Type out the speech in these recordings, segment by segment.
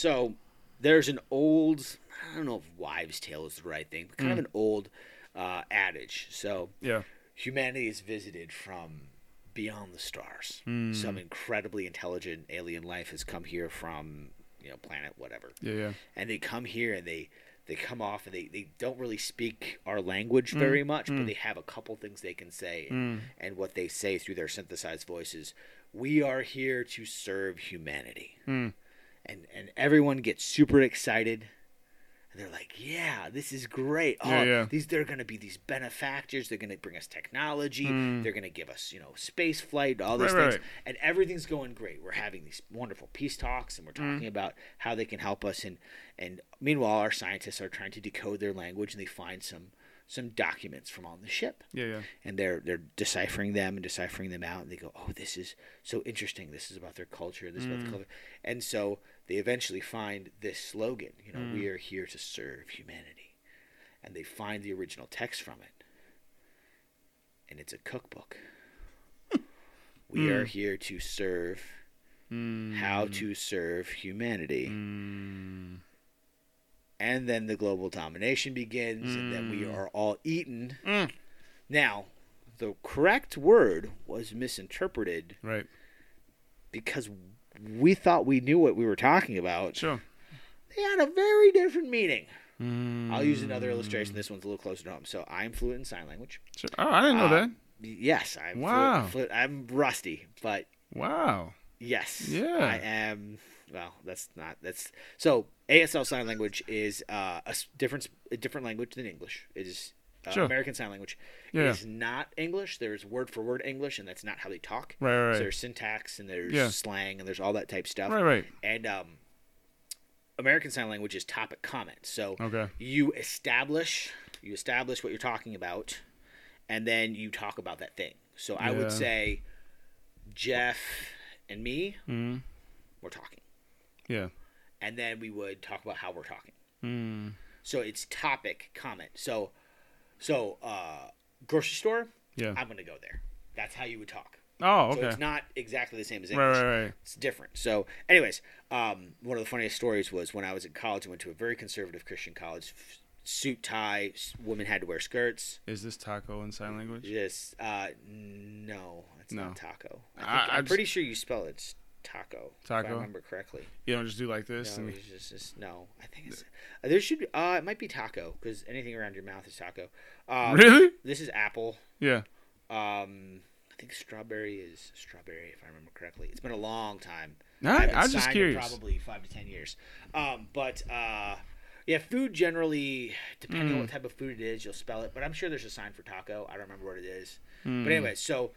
So there's an old, I don't know if wives' tale is the right thing, but kind of mm. an old uh, adage. So Yeah. humanity is visited from beyond the stars. Mm. Some incredibly intelligent alien life has come here from, you know, planet whatever. Yeah. Yeah. And they come here and they they come off and they, they don't really speak our language mm. very much, but they have a couple things they can say. And, and what they say through their synthesized voices, we are here to serve humanity. And and everyone gets super excited. And they're like, "Yeah, this is great. Oh, Yeah, yeah. these they're going to be these benefactors. They're going to bring us technology. They're going to give us, you know, space flight, all these Right, things, right. and everything's going great. We're having these wonderful peace talks, and we're Mm. talking about how they can help us. And and meanwhile, our scientists are trying to decode their language, and they find some some documents from on the ship Yeah. Yeah. and they're they're deciphering them and deciphering them out and they go oh this is so interesting this is about their culture this is about the culture and so they eventually find this slogan you know we mm. are here to serve humanity. And they find the original text from it. And it's a cookbook. We are mm. here to serve mm. how to serve humanity. And then the global domination begins and then we are all eaten. Now the correct word was misinterpreted Right. because we thought we knew what we were talking about Sure. they had a very different meaning i'll use another illustration this one's a little closer to home so i'm fluent in sign language Sure. Oh, I didn't know Uh, that. yes i'm Wow. fluent, fluent, i'm rusty but Wow. Yes. Yeah. I am. Well, that's not. That's so. ASL Sign Language is uh, a different a different language than English. It is uh, Sure. American Sign Language. Yeah. Is not English. There's word for word English, and that's not how they talk. Right, right. So there's syntax and there's Yeah. slang and there's all that type stuff. Right. Right. And um, American Sign Language is topic comment. So Okay. you establish you establish what you're talking about, and then you talk about that thing. So I would say, Jeff and me, Mm. we're talking, Yeah. and then we would talk about how we're talking. Mm. So it's topic comment. So, so uh, grocery store, Yeah. I'm gonna go there. That's how you would talk. Oh, okay. So it's not exactly the same as English. right, right. right. It's different. So, anyways, um, one of the funniest stories was when I was in college. I went to a very conservative Christian college. F- Suit tie, s- women had to wear skirts. Is this taco in sign language? Yes. uh, no, it's No. not taco. I I- think, I I'm pretty sure you spell it s- taco. If Taco? I remember correctly. You don't just do like this. No, and- just, it's- no. I think it's uh, there should be. Uh, it might be taco because anything around your mouth is taco. Um, really? This is apple. Yeah. Um, I think strawberry is strawberry if I remember correctly. It's been a long time. I- haven't I was just curious. Probably five to ten years. Um, but uh, yeah, food generally, depending on Mm. what type of food it is, you'll spell it. But I'm sure there's a sign for taco. I don't remember what it is. Mm. But anyway, so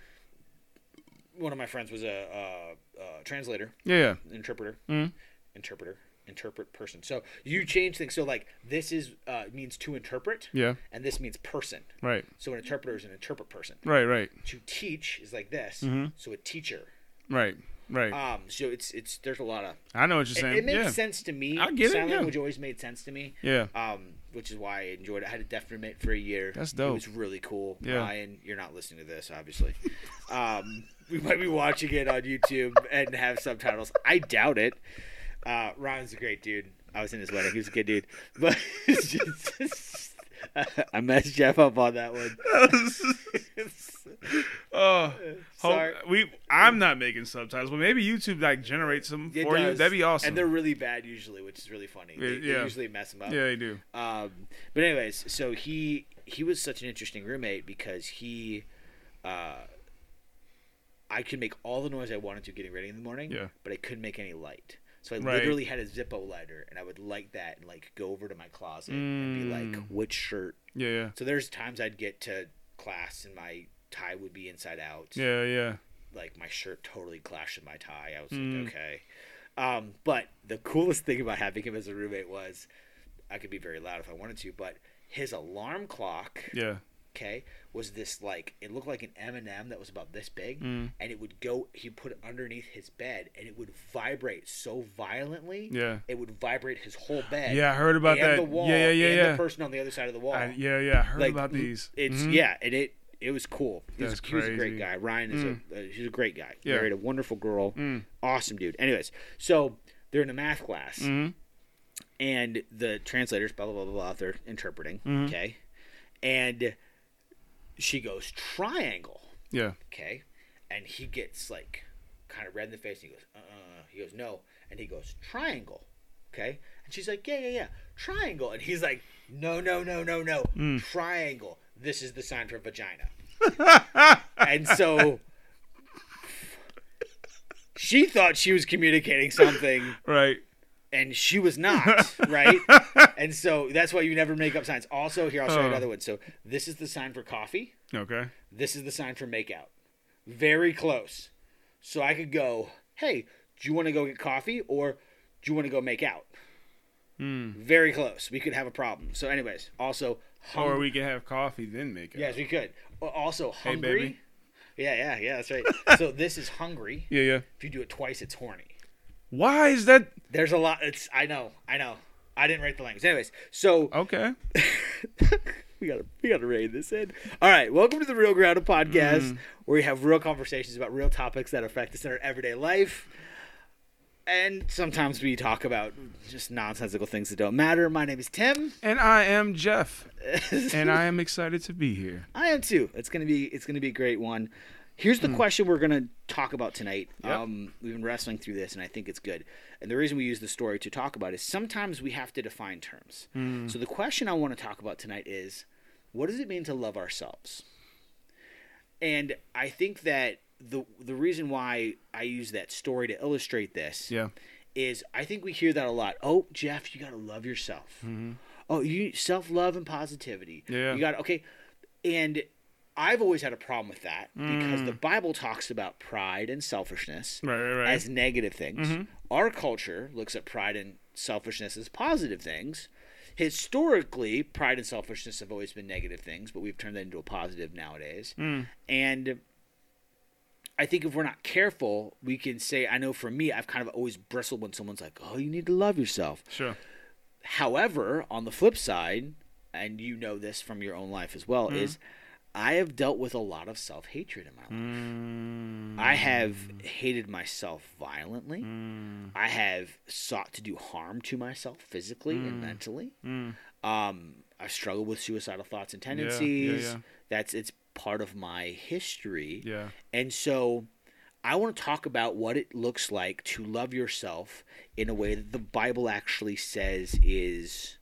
one of my friends was a, uh uh translator, Yeah. Yeah. interpreter, Mm. interpreter, interpret person. So you change things. So like this is uh, means to interpret, Yeah. and this means person. Right. So an interpreter is an interpret person. Right. Right. To teach is like this. Mhm. So a teacher. Right. Right. Um, so it's it's there's a lot of I know what you're saying. it makes yeah. sense to me. I get it, yeah. language always made sense to me. Yeah. Um, which is why I enjoyed it. I had a deaf roommate for a year. That's dope. It was really cool. Yeah. Ryan, you're not listening to this, obviously. um, we might be watching it on YouTube and have subtitles. I doubt it. Uh, Ryan's a great dude. I was in his wedding. He was a good dude. But it's just, I messed Jeff up on that one. Oh, hope- Sorry. we. I'm not making subtitles, but maybe YouTube like generates them It for you. does. That'd be awesome. And they're really bad usually, which is really funny. They, they usually mess them up. yeah, they do. Um, but anyways, so he he was such an interesting roommate because he, uh, I could make all the noise I wanted to getting ready in the morning. Yeah. But I couldn't make any light. So I Right. literally had a Zippo lighter, and I would light that and like go over to my closet and be like, Mm. which shirt? Yeah, yeah, So there's times I'd get to class and my tie would be inside out yeah, yeah. like my shirt totally clashed with my tie. I was Mm. like, okay. Um, but the coolest thing about having him as a roommate was I could be very loud if I wanted to, but his alarm clock, Yeah. Okay, was this like it looked like an M and m that was about this big, Mm. and it would go. He put it underneath his bed, and it would vibrate so violently. Yeah. it would vibrate his whole bed. Yeah, I heard about that. The wall, yeah, yeah, yeah, and yeah. The person on the other side of the wall. I, yeah, yeah. I heard like about these. It's Mhm. yeah, and it it was cool. He was, That's he was a great guy. Ryan is a uh, he's a great guy. Yeah. Married a wonderful girl. Mm. Awesome dude. Anyways, so they're in a math class, Mm-hmm. and the translators, blah blah blah blah, they're interpreting. Mhm. Okay, and she goes triangle. Yeah. Okay, and he gets like kind of red in the face. And he goes, uh, uh He goes, no, and he goes triangle. Okay, and she's like, yeah, yeah, yeah, triangle, and he's like, no, no, no, no, no, Mm. triangle. This is the sign for vagina. and so she thought she was communicating something Right. And she was not right? And so that's why you never make up signs. Also here i'll show you Oh. another one. So this is the sign for coffee. Okay. this is the sign for makeout. Very close. So i could go hey do you want to go get coffee or do you want to go make out? Hmm. very close. We could have a problem. So anyways also hung- Or we can have coffee then make it. yes we could. Al- also Hey, hungry. baby. yeah yeah yeah that's right. So this is hungry. Yeah, yeah. if you do it twice it's horny Why is that? there's a lot it's i know i know i didn't write the language anyways so Okay. we gotta we gotta rein this in. All right, welcome to the Real Grounded Podcast, Mm. where we have real conversations about real topics that affect us in our everyday life. And sometimes we talk about just nonsensical things that don't matter. My name is Tim. And I am Jeff, and I am excited to be here. I am too. It's gonna be it's gonna be a great one. Here's the question we're gonna talk about tonight. Hmm. Yep. Um, we've been wrestling through this, and I think it's good. And the reason we use the story to talk about is sometimes we have to define terms. Hmm. So the question I want to talk about tonight is, what does it mean to love ourselves? And I think that the the reason why I use that story to illustrate this Yeah. is I think we hear that a lot. Oh, Jeff, you got to love yourself. Oh, you self love and positivity. Mm-hmm. Yeah. You got okay, and I've always had a problem with that because Mm. the Bible talks about pride and selfishness Right, right, right. as negative things. Mhm. Our culture looks at pride and selfishness as positive things. Historically, pride and selfishness have always been negative things, but we've turned that into a positive nowadays. Mm. And I think if we're not careful, we can say, I know for me, I've kind of always bristled when someone's like, oh, you need to love yourself. Sure. However, on the flip side, and you know this from your own life as well, is I have dealt with a lot of self hatred in my life. Mm. I have hated myself violently. Mm. I have sought to do harm to myself physically and mentally. Mm. Um, I've struggled with suicidal thoughts and yeah, tendencies. yeah. That's it's part of my history. Yeah. And so I want to talk about what it looks like to love yourself in a way that the Bible actually says is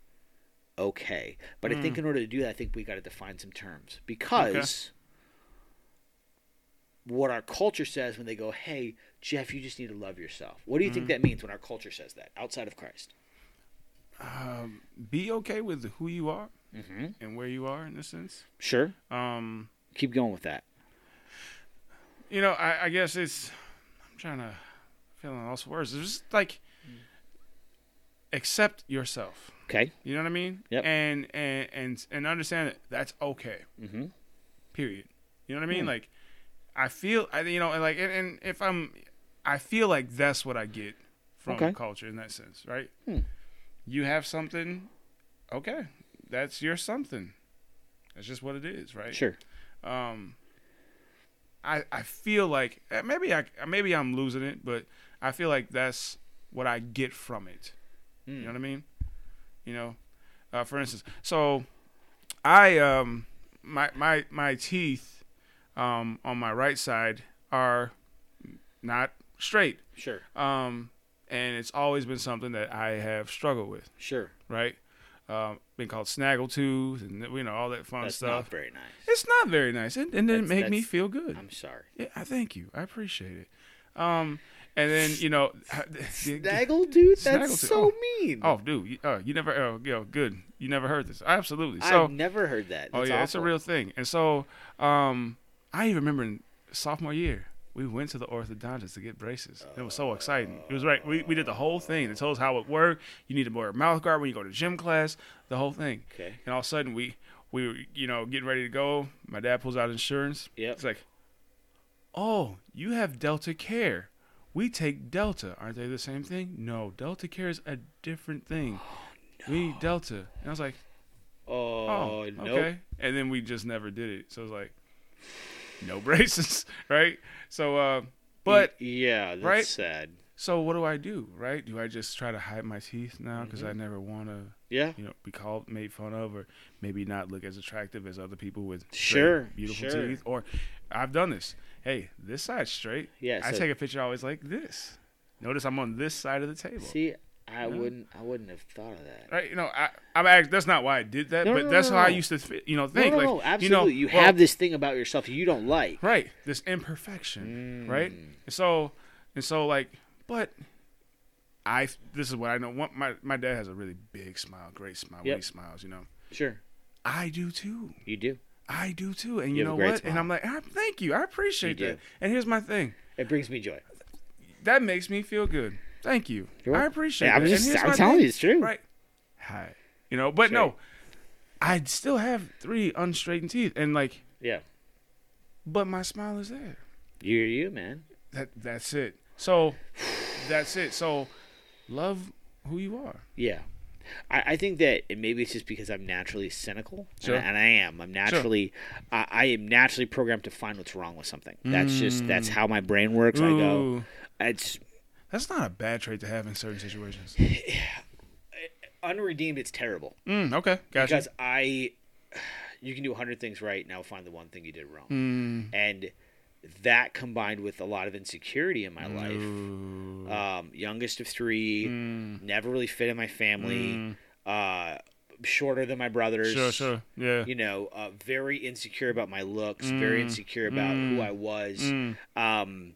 okay. But I think in order to do that, I think we got to define some terms because what our culture says when they go, "Hey, Jeff, you just need to love yourself." What do you think that means when our culture says that outside of Christ? Um, be okay with who you are Mm-hmm. and where you are in a sense. Sure. Um, Keep going with that. you know, I, I guess it's. I'm trying to feel in lost words. It's just like accept yourself. Okay. You know what I mean? Yep. And and and and understand that that's okay. Mm-hmm. Period. You know what I mean? Hmm. Like, I feel I you know and like and, and if I'm, I feel like that's what I get from Okay. culture in that sense, right? Hmm. You have something, okay, that's your something. That's just what it is, right? Sure. um I I feel like eh, maybe I maybe I'm losing it, but I feel like that's what I get from it. You know what I mean? You know, uh, for instance, so I um my my my teeth um on my right side are not straight. Sure. Um and it's always been something that I have struggled with, Sure. right? Um, been called snaggletooth and you know all that fun That's stuff. not very nice. It's not very nice. and it didn't make me feel good. I'm sorry. Yeah, I thank you. I appreciate it. Um, and then you know, Snaggle, dude. That's Snaggletooth. so Oh. mean. oh, dude, you, uh, you never, oh, yo, good. You never heard this. Absolutely. So, I've never heard that. oh That's yeah, it's a real thing. And so, um, I even remember in sophomore year, we went to the orthodontist to get braces. It was so exciting. It was right. We, we did the whole thing. They told us how it worked. You need to wear a mouth guard when you go to gym class. The whole thing. Okay. And all of a sudden, we we were, you know, getting ready to go. My dad pulls out insurance. Yep. It's like, oh, you have Delta Care. We take Delta. Aren't they the same thing? No, Delta Care is a different thing. We need Delta. And I was like, Oh, oh, nope. okay. And then we just never did it. So it was like, no braces, right? So, uh, but yeah, that's right? sad. So what do I do, right? Do I just try to hide my teeth now because I never want to, Yeah. you know, be called, made fun of, or maybe not look as attractive as other people with Sure, beautiful sure. teeth? Or I've done this. Hey, this side's straight. Yeah. I so- take a picture always like this. Notice I'm on this side of the table. See, I wouldn't. I wouldn't have thought of that. Right, you know, I, I'm act- that's not why I did that, No, but no, that's no, how I used to, you know, think no, like, no, you know, absolutely. You, well, have this thing about yourself you don't like. right, this imperfection, right? Mm. And so, and so, like, but I, this is what I know. One, my my dad has a really big smile, great smile when he smiles. You know, Sure, I do too. you do. I do too. And You you, know what? And. I'm like, ah, thank you. I appreciate You that. do. And here's my thing. It brings me joy. That makes me feel good. Thank you. I appreciate Yeah, I'm that. just- I'm telling thing. you, it's true. Right. Hi. You know, but no, I still have three unstraightened teeth, and like, Yeah, but my smile is there. you're you, man. That that's it. So that's it. So love who you are. Yeah. I, I think that maybe it's just because I'm naturally cynical, Sure. and, I, and I am. I'm naturally, I, I am naturally programmed to find what's wrong with something. That's just that's how my brain works. I go, Mm. It's that's not a bad trait to have in certain situations. unredeemed. It's terrible Mm, okay, gotcha. because I, you can do a hundred things right, now find the one thing you did wrong, Mm, and that combined with a lot of insecurity in my life. Um, youngest of three, mm, never really fit in my family. mm. Uh, shorter than my brothers. Sure, sure, yeah. you know, uh, very insecure about my looks, very Mm, insecure about who mm, I was. Mm, Um,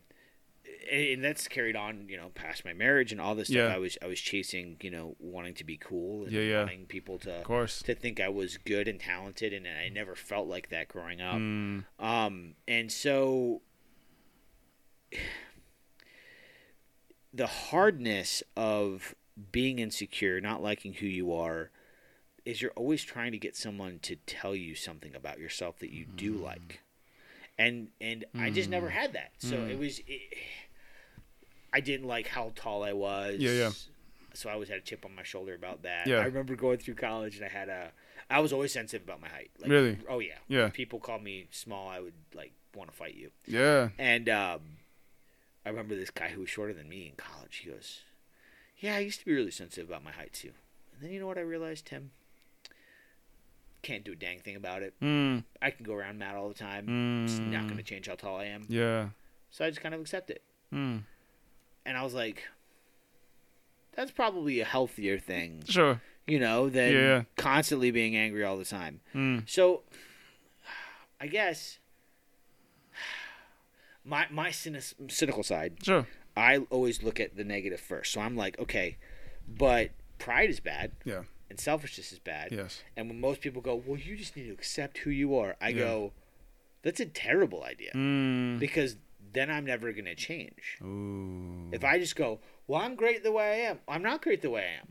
and, that's carried on, you know, past my marriage and all this stuff. Yeah. I was I was chasing, you know, wanting to be cool and Yeah, yeah. wanting people to of course. to think I was good and talented, and I never felt like that growing up. Mm, Um, and so the hardness of being insecure, not liking who you are, is you're always trying to get someone to tell you something about yourself that you do Mm. like. And and I just never had that. So Mm. it was it, I didn't like how tall I was. Yeah, yeah. So I always had a chip on my shoulder about that. Yeah. I remember going through college and I had a I was always sensitive about my height. Like, Really? Oh yeah. Yeah. When people called me small, I would like want to fight you. yeah. And um, I remember this guy who was shorter than me in college. He goes, "Yeah, I used to be really sensitive about my height too." And then you know what I realized, Tim? Can't do a dang thing about it. Mm, I can go around mad all the time. It's not mm, going to change how tall I am. Yeah. So I just kind of accept it. Mm, And I was like, "That's probably a healthier thing, sure. you know, than Yeah. constantly being angry all the time." Mm, So, I guess my my cynic- cynical side sure. I always look at the negative first. So I'm like, okay, but pride is bad. Yeah. And selfishness is bad. Yes. And when most people go, well, you just need to accept who you are, I Yeah. go, that's a terrible idea Mm. because then I'm never going to change. Ooh. If I just go, well, I'm great the way I am, I'm not great the way I am.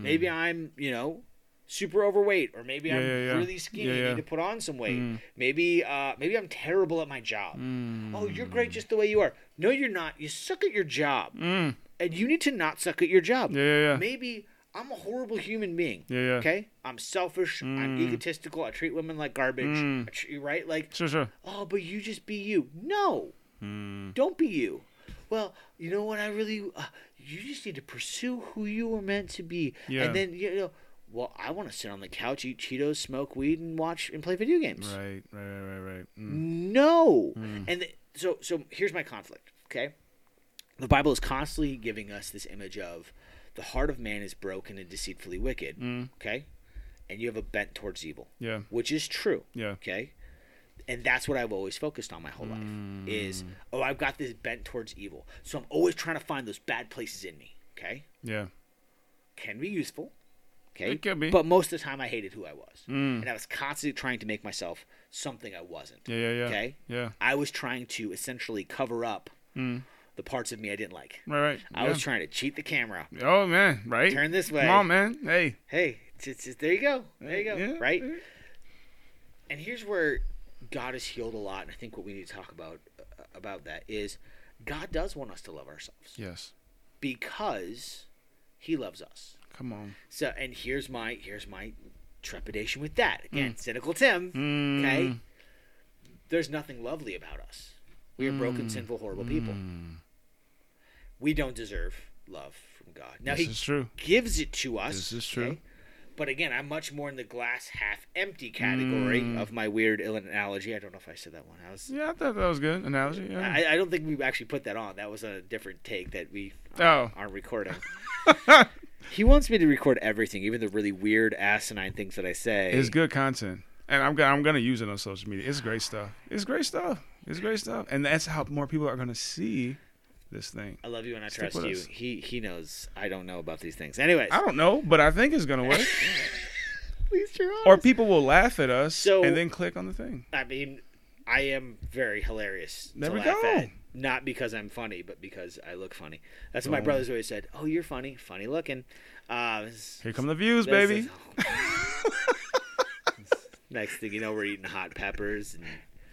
Mm. Maybe I'm, you know, super overweight, or maybe Yeah, I'm yeah, yeah. really skinny, and yeah. need to put on some weight. Mm. Maybe, uh, maybe I'm terrible at my job. Mm. Oh, you're great just the way you are. No, you're not. You suck at your job, Mm. and you need to not suck at your job. Yeah, yeah. Maybe I'm a horrible human being. Yeah, yeah. Okay, I'm selfish. I'm Mm. egotistical. I treat women like garbage. Mm. I treat, right? Like, Sure, sure. oh, but you just be you. No, Mm. don't be you. Well, you know what? I really, uh, you just need to pursue who you were meant to be, Yeah. and then you know. Well, I want to sit on the couch, eat Cheetos, smoke weed, and watch and play video games. Right, right, right, right, right. Mm. No. Mm. And the, so so here's my conflict, okay? The Bible is constantly giving us this image of the heart of man is broken and deceitfully wicked, Mm. okay? And you have a bent towards evil, Yeah, which is true, yeah. okay? And that's what I've always focused on my whole life is Mm. oh, I've got this bent towards evil. So I'm always trying to find those bad places in me, okay? Yeah. Can be useful. Okay? It can be. But most of the time I hated who I was. Mm. And I was constantly trying to make myself something I wasn't. Yeah, yeah, yeah. Okay? Yeah. I was trying to essentially cover up Mm. the parts of me I didn't like. Right, right. I yeah. was trying to cheat the camera. Oh man, right? Turn this way. Come on, man. Hey. Hey, it's, it's, it's- there you go. There you go. Yeah. Right? And here's where God has healed a lot, and I think what we need to talk about uh, about that is God does want us to love ourselves Yes. because He loves us. Come on. So, and here's my here's my trepidation with that. Again, cynical Tim. Mm. Okay. There's nothing lovely about us. We are broken, sinful, horrible people. Mm. we don't deserve love from God. Now this He is true. gives it to us. This is true. But again, I'm much more in the glass half empty category Mm. of my weird ill analogy. I don't know if I said that one. I was. Yeah, I thought that was good analogy. Yeah. I, I don't think we actually put that on. That was a different take that we oh. aren't recording. he wants me to record everything, even the really weird, asinine things that I say. It's good content, and I'm gonna I'm gonna use it on social media. It's great stuff. It's great stuff. It's great stuff, and that's how more people are gonna see this thing. I love you and I Stick trust you. us. He he knows I don't know about these things. Anyways, I don't know, but I think it's gonna work. please you're or people will laugh at us So- and then click on the thing. I mean, I am very hilarious. There we laugh go. At. Not because I'm funny, but because I look funny. That's what my brothers always said. Oh, you're funny, funny looking. Uh, Here come the views, baby. is- Next thing you know, we're eating hot peppers and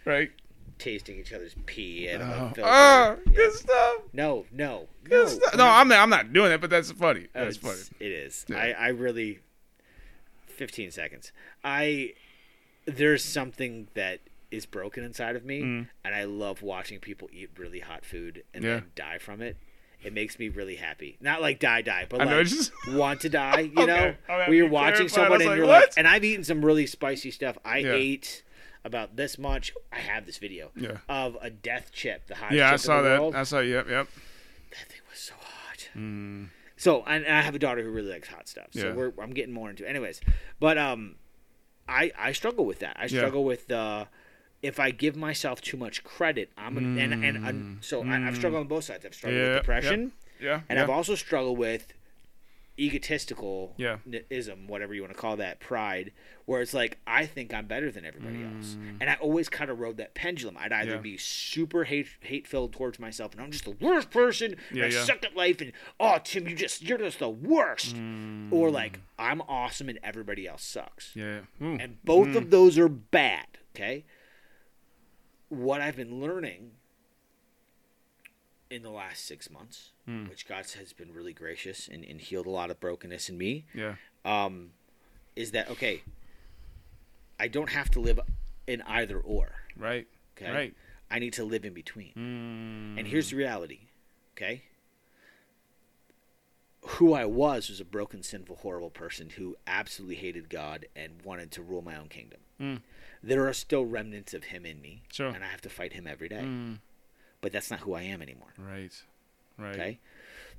Right? Tasting each other's pee and Oh, ah, Yeah. good stuff. No, no, Good no. stuff. No, I'm not, I'm not doing it, but that's funny. Oh, That's funny. it's- Yeah. I, I really. Fifteen seconds. I. There's something that is broken inside of me, Mm. and I love watching people eat really hot food and Yeah. then die from it. It makes me really happy. Not like die, die, but I like just- want to die. You Okay, know, okay, where you're watching terrified. someone and like, you're like, and I've eaten some really spicy stuff. I Yeah. ate about this much. I have this video Yeah. of a death chip, the hottest Yeah, I saw the that. world. I saw. Yep, yep. That thing was so hot. Mm, So and I have a daughter who really likes hot stuff. So Yeah. we're I'm getting more into. it. Anyways, but um, I I struggle with that. I Yeah. struggle with uh, if I give myself too much credit, I'm gonna and and, and so I, I've struggled on both sides. I've struggled Mm. Yeah, with yeah. depression, yeah. and yeah. I've also struggled with egotistical Yeah. ism, whatever you want to call that, pride, where it's like I think I'm better than everybody else, and I always kind of rode that pendulum. I'd either Mm. Yeah. be super hate hate filled towards myself, and I'm just the worst person, and Yeah, I yeah. suck at life, and oh Tim, you just you're just the worst, Mm. or like I'm awesome and everybody else sucks, Yeah. Ooh. and both of those are bad. Okay, what I've been learning in the last six months, Mm. which God has been really gracious and, and healed a lot of brokenness in me, Yeah. um, is that okay? I don't have to live in either or. Right. Okay, Right. I need to live in between. Mm, And here's the reality. Okay, who I was was a broken, sinful, horrible person who absolutely hated God and wanted to rule my own kingdom. Mm. There are still remnants of Him in me, Sure. and I have to fight Him every day. But that's not who I am anymore. right. Right. Okay.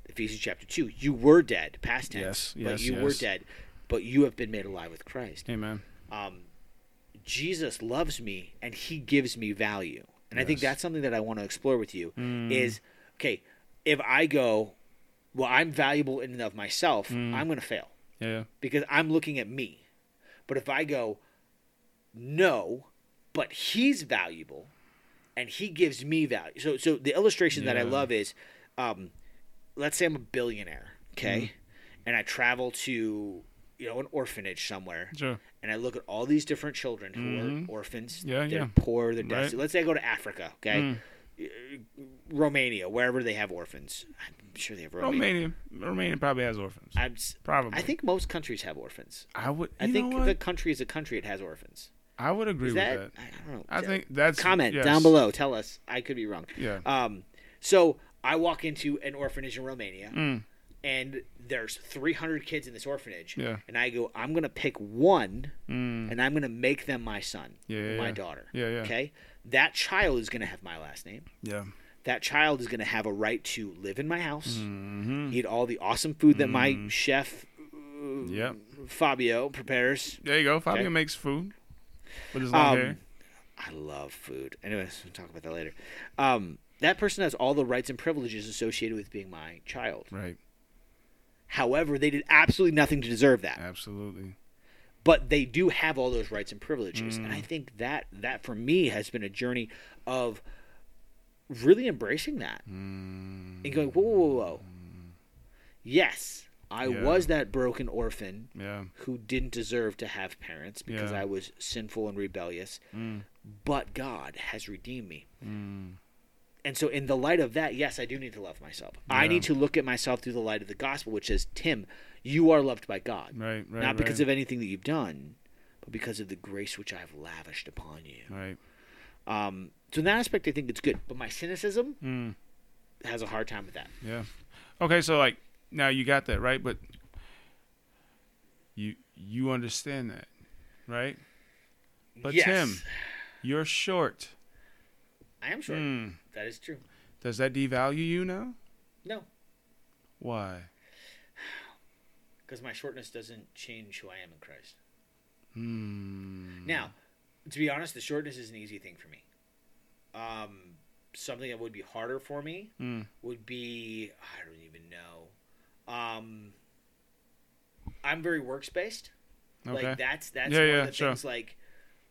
Ephesians chapter two. You were dead, past tense. Yes, yes, but yes, you were dead, but you have been made alive with Christ. Amen. um, Jesus loves me and he gives me value. And I think that's something that I want to explore with you Mm. is okay, if I go, well, I'm valuable in and of myself, Mm. I'm going to fail Yeah. because I'm looking at me. But if I go, no, but he's valuable and he gives me value. So, so the illustration that I love is, um, let's say I'm a billionaire, okay, Mm-hmm. and I travel to you know an orphanage somewhere, Sure. and I look at all these different children who Mhm. are orphans. Yeah, they're yeah. poor. They're Right. destitute. Let's say I go to Africa, okay, Mm. Uh, Romania, wherever they have orphans. I'm sure they have Romania. Romania. Romania probably has orphans. I'm, Probably. I think most countries have orphans. I would. I think the country is a country. It has orphans. I would agree with that? I don't know. I think that's comment yes. down below. Tell us. I could be wrong. Yeah. Um, so I walk into an orphanage in Romania, Mm. and there's 300 kids in this orphanage. Yeah. And I go, I'm gonna pick one, Mm. and I'm gonna make them my son, Yeah, yeah, my yeah. daughter. Yeah, yeah. Okay. That child is gonna have my last name. Yeah. That child is gonna have a right to live in my house, Mm-hmm. eat all the awesome food that my chef Yep. Fabio prepares. There you go. Fabio Okay. makes food with his long Um, hair. I love food. Anyways, we'll talk about that later. Um, that person has all the rights and privileges associated with being my child. Right. However, they did absolutely nothing to deserve that. Absolutely. But they do have all those rights and privileges, and Mm. I think that that for me has been a journey of really embracing that Mm. and going, whoa, whoa, whoa, whoa. Yes, I Yeah. was that broken orphan Yeah. who didn't deserve to have parents because Yeah. I was sinful and rebellious, Mm. but God has redeemed me. Mm. And so, in the light of that, yes, I do need to love myself. I need to look at myself through the light of the gospel, which says, Tim, you are loved by God. Right. Right. Not because right. of anything that you've done, but because of the grace which I have lavished upon you. Right. Um, so, in that aspect, I think it's good. But my cynicism, Mm. has a hard time with that. Yeah. Okay, so like now you got that right, but you you understand that, right? But yes, Tim, you're short. I am short. Hmm. That is true. Does that devalue you now? No, Why? because my shortness doesn't change who I am in Christ. Hmm. Now, to be honest, the shortness is an easy thing for me. Um, something that would be harder for me Hmm. would be I don't even know. Um, I'm very works based. Okay. Like that's that's Yeah, one yeah, of the sure. things. Like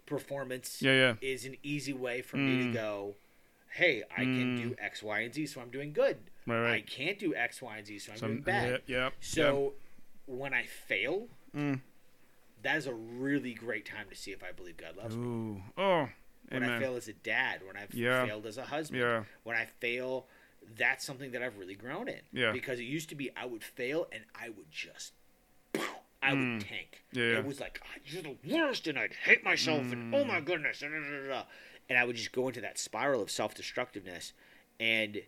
performance Yeah, yeah. is an easy way for me to Mm. go. Hey, I can Mm. do X, Y, and Z, so I'm doing good. Right, right. I can't do X, Y, and Z, so I'm Some- doing bad. Yeah, yeah. So when I fail. Mm. that is a really great time to see if I believe God loves me. Ooh. Oh. When I fail as a dad, when I've Yeah. failed as a husband, Yeah. when I fail, that's something that I've really grown in. Yeah. Because it used to be I would fail and I would just, I Mm. would tank. Yeah. It was like "Ah, you're the worst, and I'd hate myself, and oh Mm. my goodness, and, da, da, da, da." and I would just go into that spiral of self destructiveness, and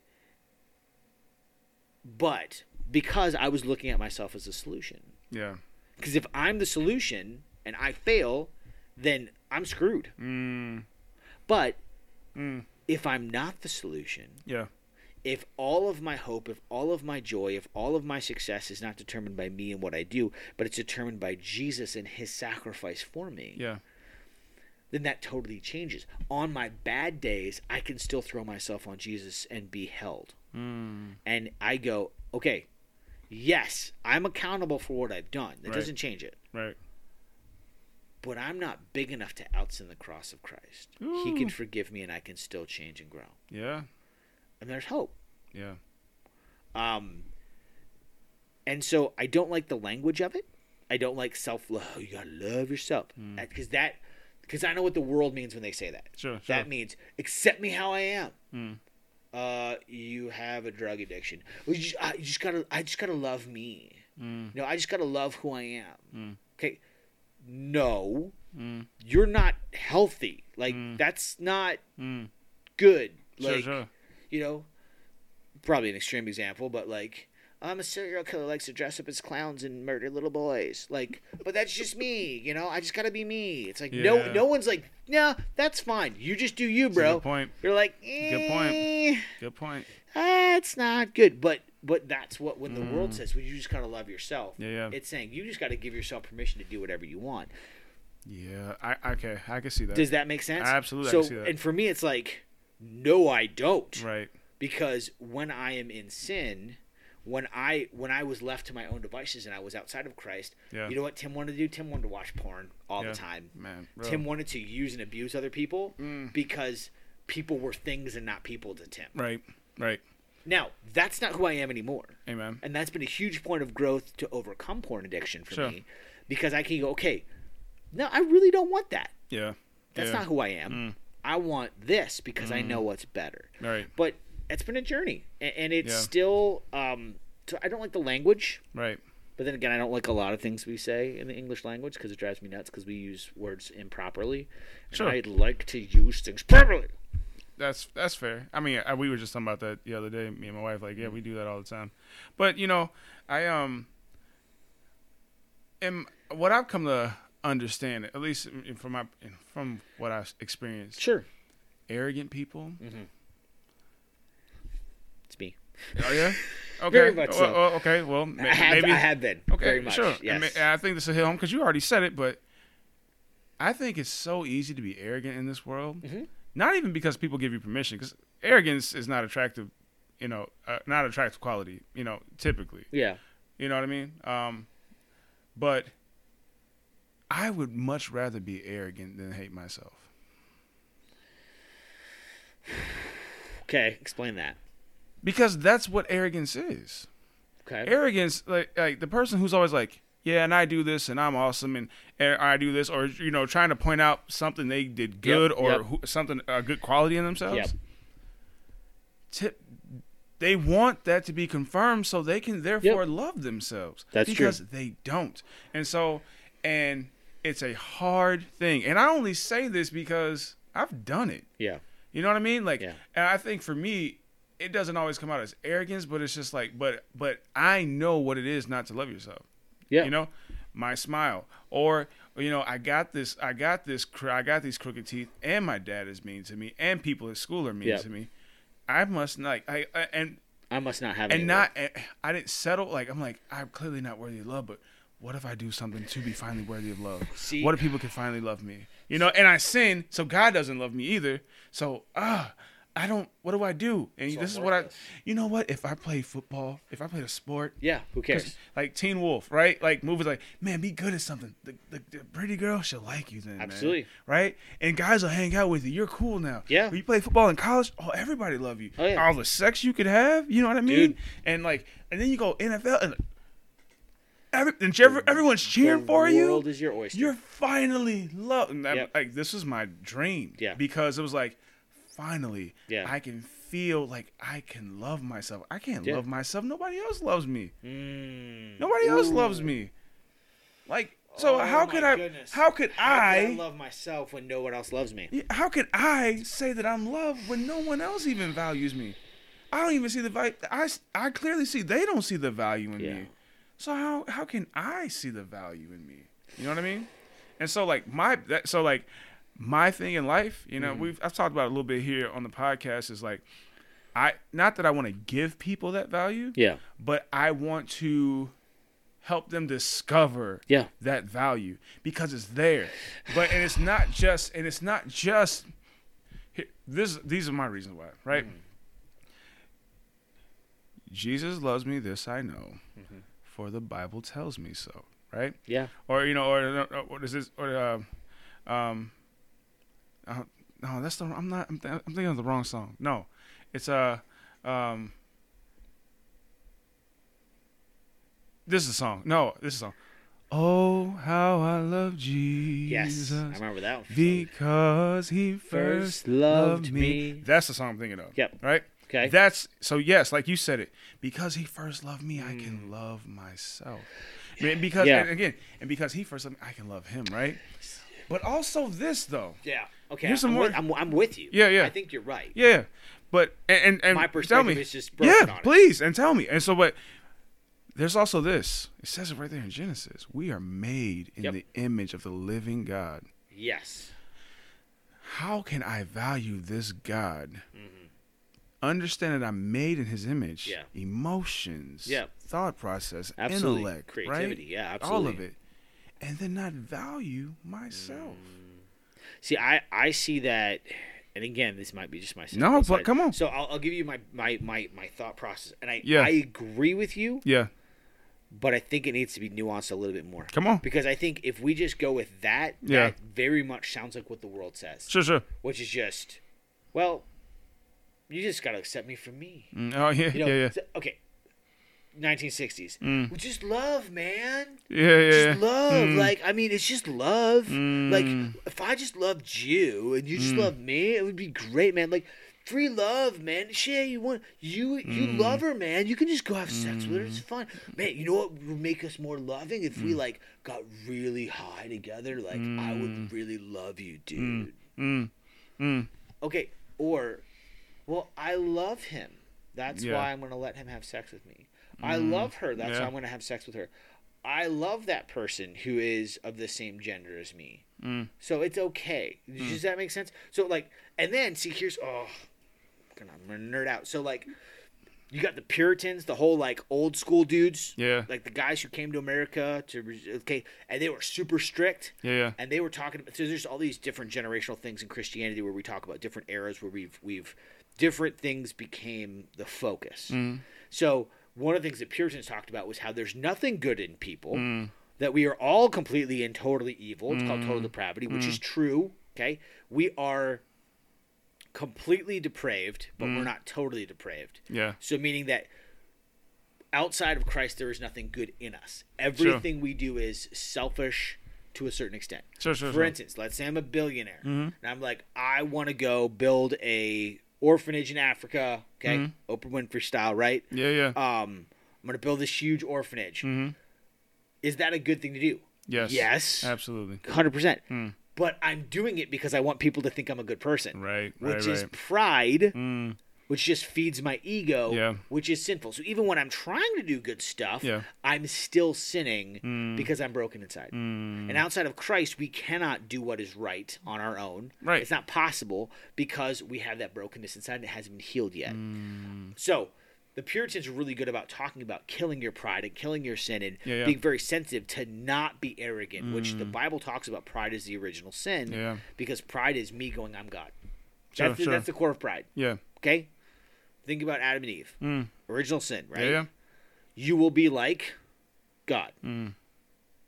but because I was looking at myself as a solution, Yeah. because if I'm the solution and I fail, then I'm screwed. Mm. But Mm. if I'm not the solution, Yeah. If all of my hope, if all of my joy, if all of my success is not determined by me and what I do, but it's determined by Jesus and his sacrifice for me, Yeah. then that totally changes. On my bad days, I can still throw myself on Jesus and be held. Mm. And I go, okay, yes, I'm accountable for what I've done. That Right. doesn't change it. Right. But I'm not big enough to outsin the cross of Christ. He can forgive me and I can still change and grow. Yeah. And there's hope. Yeah. Um, and so I don't like the language of it. I don't like self love. You gotta love yourself because that because I know what the world means when they say that. Sure. Sure. That means accept me how I am. Mm. Uh, you have a drug addiction. You, just, I, you just gotta. I just gotta love me. Mm. No, I just gotta love who I am. Mm. Okay. No, Mm. you're not healthy. Like Mm. that's not Mm. good. Sure. Sure. You know, probably an extreme example, but like, I'm a serial killer likes to dress up as clowns and murder little boys. Like, but that's just me, you know. I just gotta be me. It's like no, Yeah. no one's like, no, that's fine. You just do you, bro. Good point. You're like, Good point. eh, Good point. That's not good. But but that's what when the world says, well, you just gotta love yourself. Mm. Yeah. Yeah. It's saying you just gotta give yourself permission to do whatever you want. Yeah. I. Okay. I can see that. Does that make sense? Absolutely, I So can see that. and for me, it's like, no, I don't. right. because when I am in sin, when I when I was left to my own devices and I was outside of Christ, Yeah. you know what Tim wanted to do? Tim wanted to watch porn all Yeah. the time. Man. Bro. Tim wanted to use and abuse other people Mm. because people were things and not people to Tim. Right. Right. Now, that's not who I am anymore. Amen. And that's been a huge point of growth to overcome porn addiction for Sure. me because I can go, okay, no, I really don't want that. Yeah. That's yeah. not who I am. Mm. I want this because I know what's better Right. but it's been a journey and, and it's Yeah. still um so i don't like the language Right. but then again i don't like a lot of things we say in the english language because it drives me nuts because we use words improperly Sure. i'd like to use things properly That's that's fair. I mean, I, we were just talking about that the other day. Me and my wife, like, yeah, we do that all the time. But you know, I um, am what I've come to understand, it. at least from my from what I've experienced, sure arrogant people. Mm-hmm. it's me Oh yeah. Okay. Very much so. Well, well, okay. Well, ma- i have maybe i have been Okay, very much sure. yes And I think this will hit home because you already said it, but I think it's so easy to be arrogant in this world. Mhm. Not even because people give you permission, because arrogance is not attractive, you know, uh, not attractive quality, you know, typically. yeah You know what I mean? Um, but I would much rather be arrogant than hate myself. okay explain that Because that's what arrogance is. okay arrogance like like the person who's always like yeah and i do this and i'm awesome and, and i do this or you know trying to point out something they did good or yep. Who, something a good quality in themselves Yep. Tip, they want that to be confirmed so they can therefore love themselves That's true. because they don't and so and it's a hard thing and i only say this because i've done it yeah you know what I mean? Like, Yeah. and I think for me, it doesn't always come out as arrogance, but it's just like, but but I know what it is not to love yourself. Yeah. You know, my smile, or you know, I got this, I got this, I got these crooked teeth, and my dad is mean to me, and people at school are mean Yeah. to me. I must not, I, I and I must not have and not, and eh, I didn't settle. Like I'm like, I'm clearly not worthy of love, but. What if I do something to be finally worthy of love? See- what if people can finally love me? You know, and I sin, so God doesn't love me either. So ah, I don't. What do I do? And So this is what I. You know what? If I play football, if I played a sport, Yeah, who cares? like Teen Wolf, right? Like movies like, man, be good at something. The, the, the pretty girl should like you then, man. Absolutely. right? And guys will hang out with you. You're cool now. Yeah. When you play football in college, oh, everybody love you. Oh, yeah. All the sex you could have, you know what I mean? Dude. And like, and then you go NFL, and every, and every, everyone's cheering the for you. world is your oyster. You're finally loved. That- Yep. Like this was my dream. Yeah. Because it was like, finally, Yeah. I can feel like I can love myself. I can't Yeah. love myself. Nobody else loves me. Mm. Nobody else loves me. Like, so Oh, how could I? How could How could I? I love myself when no one else loves me? How could I say that I'm loved when no one else even values me? I don't even see the value. I I clearly see they don't see the value in Yeah. me. So how how can I see the value in me? You know what I mean? And so like my that so like my thing in life, you Mm-hmm. know, we've I've talked about it a little bit here on the podcast is like I not that I want to give people that value, Yeah. but I want to help them discover Yeah. that value because it's there. But and it's not just and it's not just here- this these are my reasons why, right? Mm-hmm. Jesus loves me, this I know, Mm-hmm. For the Bible tells me so, right? Yeah. Or you know, or, or what is this? Or uh, um, uh, no, that's the I'm not. I'm, th- I'm thinking of the wrong song. No, it's uh, um, this is a song. No, this is a song. Oh, how I love Jesus. Yes. I remember that one. Because he first, First loved loved me. me. That's the song I'm thinking of. Yep. Right? Okay. That's so yes, like you said it. Because he first loved me, I can love myself. Mean, because Yeah. and again, and because he first loved me, I can love him, right? But also this though. yeah. Okay. Here's some I'm, more- With, I'm, I'm with you. Yeah, yeah. I think you're right. Yeah. But and and, and My tell perspective me, is just broken yeah, on it. please, and tell me. And so, but there's also this. It says it right there in Genesis. We are made in Yep. the image of the living God. Yes. How can I value this God? Mm-hmm. Understand that I'm made in His image. Yeah. Emotions. Yeah. Thought process. Absolutely. Intellect. Creativity. Right? Yeah, Absolutely. All of it. And then not value myself. Mm. See, I, I see that, and again, this might be just my No, but come on. So I'll, I'll give you my, my, my, my thought process, and I Yeah. I agree with you, Yeah. but I think it needs to be nuanced a little bit more. Come on. Because I think if we just go with that, Yeah. that very much sounds like what the world says, Sure, sure. which is just, well, you just gotta accept me for me. Mm, oh yeah, You know, yeah, yeah. so- okay. 1960s. Mm. Well, just love, man. Yeah, yeah, yeah. Just love. Mm. Like, I mean, it's just love. Mm. Like, if I just loved you and you just loved me, it would be great, man. Like, free love, man. Shit, you want you you Mm. love her, man. You can just go have sex with her. It's fun, man. You know what would make us more loving if Mm. we like got really high together. Like, I would really love you, dude. Mm. Mm. Okay, or, well, I love him. That's Yeah. why I'm gonna let him have sex with me. I love her. That's Yeah. why I'm gonna have sex with her. I love that person who is of the same gender as me. Mm. So it's okay. Does that make sense? So like, and then see, here's oh, I'm gonna, nerd out. So like, you got the Puritans, the whole like old school dudes, Yeah. like the guys who came to America to okay, and they were super strict. Yeah, yeah. And they were talking about so there's all these different generational things in Christianity where we talk about different eras where we've we've different things became the focus. Mm. So one of the things that Puritans talked about was how there's nothing good in people, Mm. that we are all completely and totally evil. It's called total depravity, which is true. Okay, we are completely depraved, but we're not totally depraved. Yeah. So meaning that outside of Christ, there is nothing good in us. Everything we do is selfish to a certain extent. Sure, sure, For sure. instance, let's say I'm a billionaire, Mhm. and I'm like, I want to go build a orphanage in Africa. Okay, Mhm. Oprah Winfrey style, right? Yeah, yeah. Um, I'm gonna build this huge orphanage. Mhm. Is that a good thing to do? Yes. Yes, Absolutely. hundred percent. Mm. But I'm doing it because I want people to think I'm a good person, Right. which right. is right. pride Mm. Which just feeds my ego, Yeah. which is sinful. So even when I'm trying to do good stuff, Yeah. I'm still sinning Mm. because I'm broken inside. Mm. And outside of Christ, we cannot do what is right on our own. Right. It's not possible because we have that brokenness inside and it hasn't been healed yet. Mm. So the Puritans are really good about talking about killing your pride and killing your sin and Yeah, yeah. being very sensitive to not be arrogant, which the Bible talks about pride is the original sin Mm. Yeah. because pride is me going, I'm God. Sure, That's, sure. that's the core of pride. Yeah. Okay? Think about Adam and Eve. Mm. Original sin, right? Yeah. Yeah. You will be like God. Mm.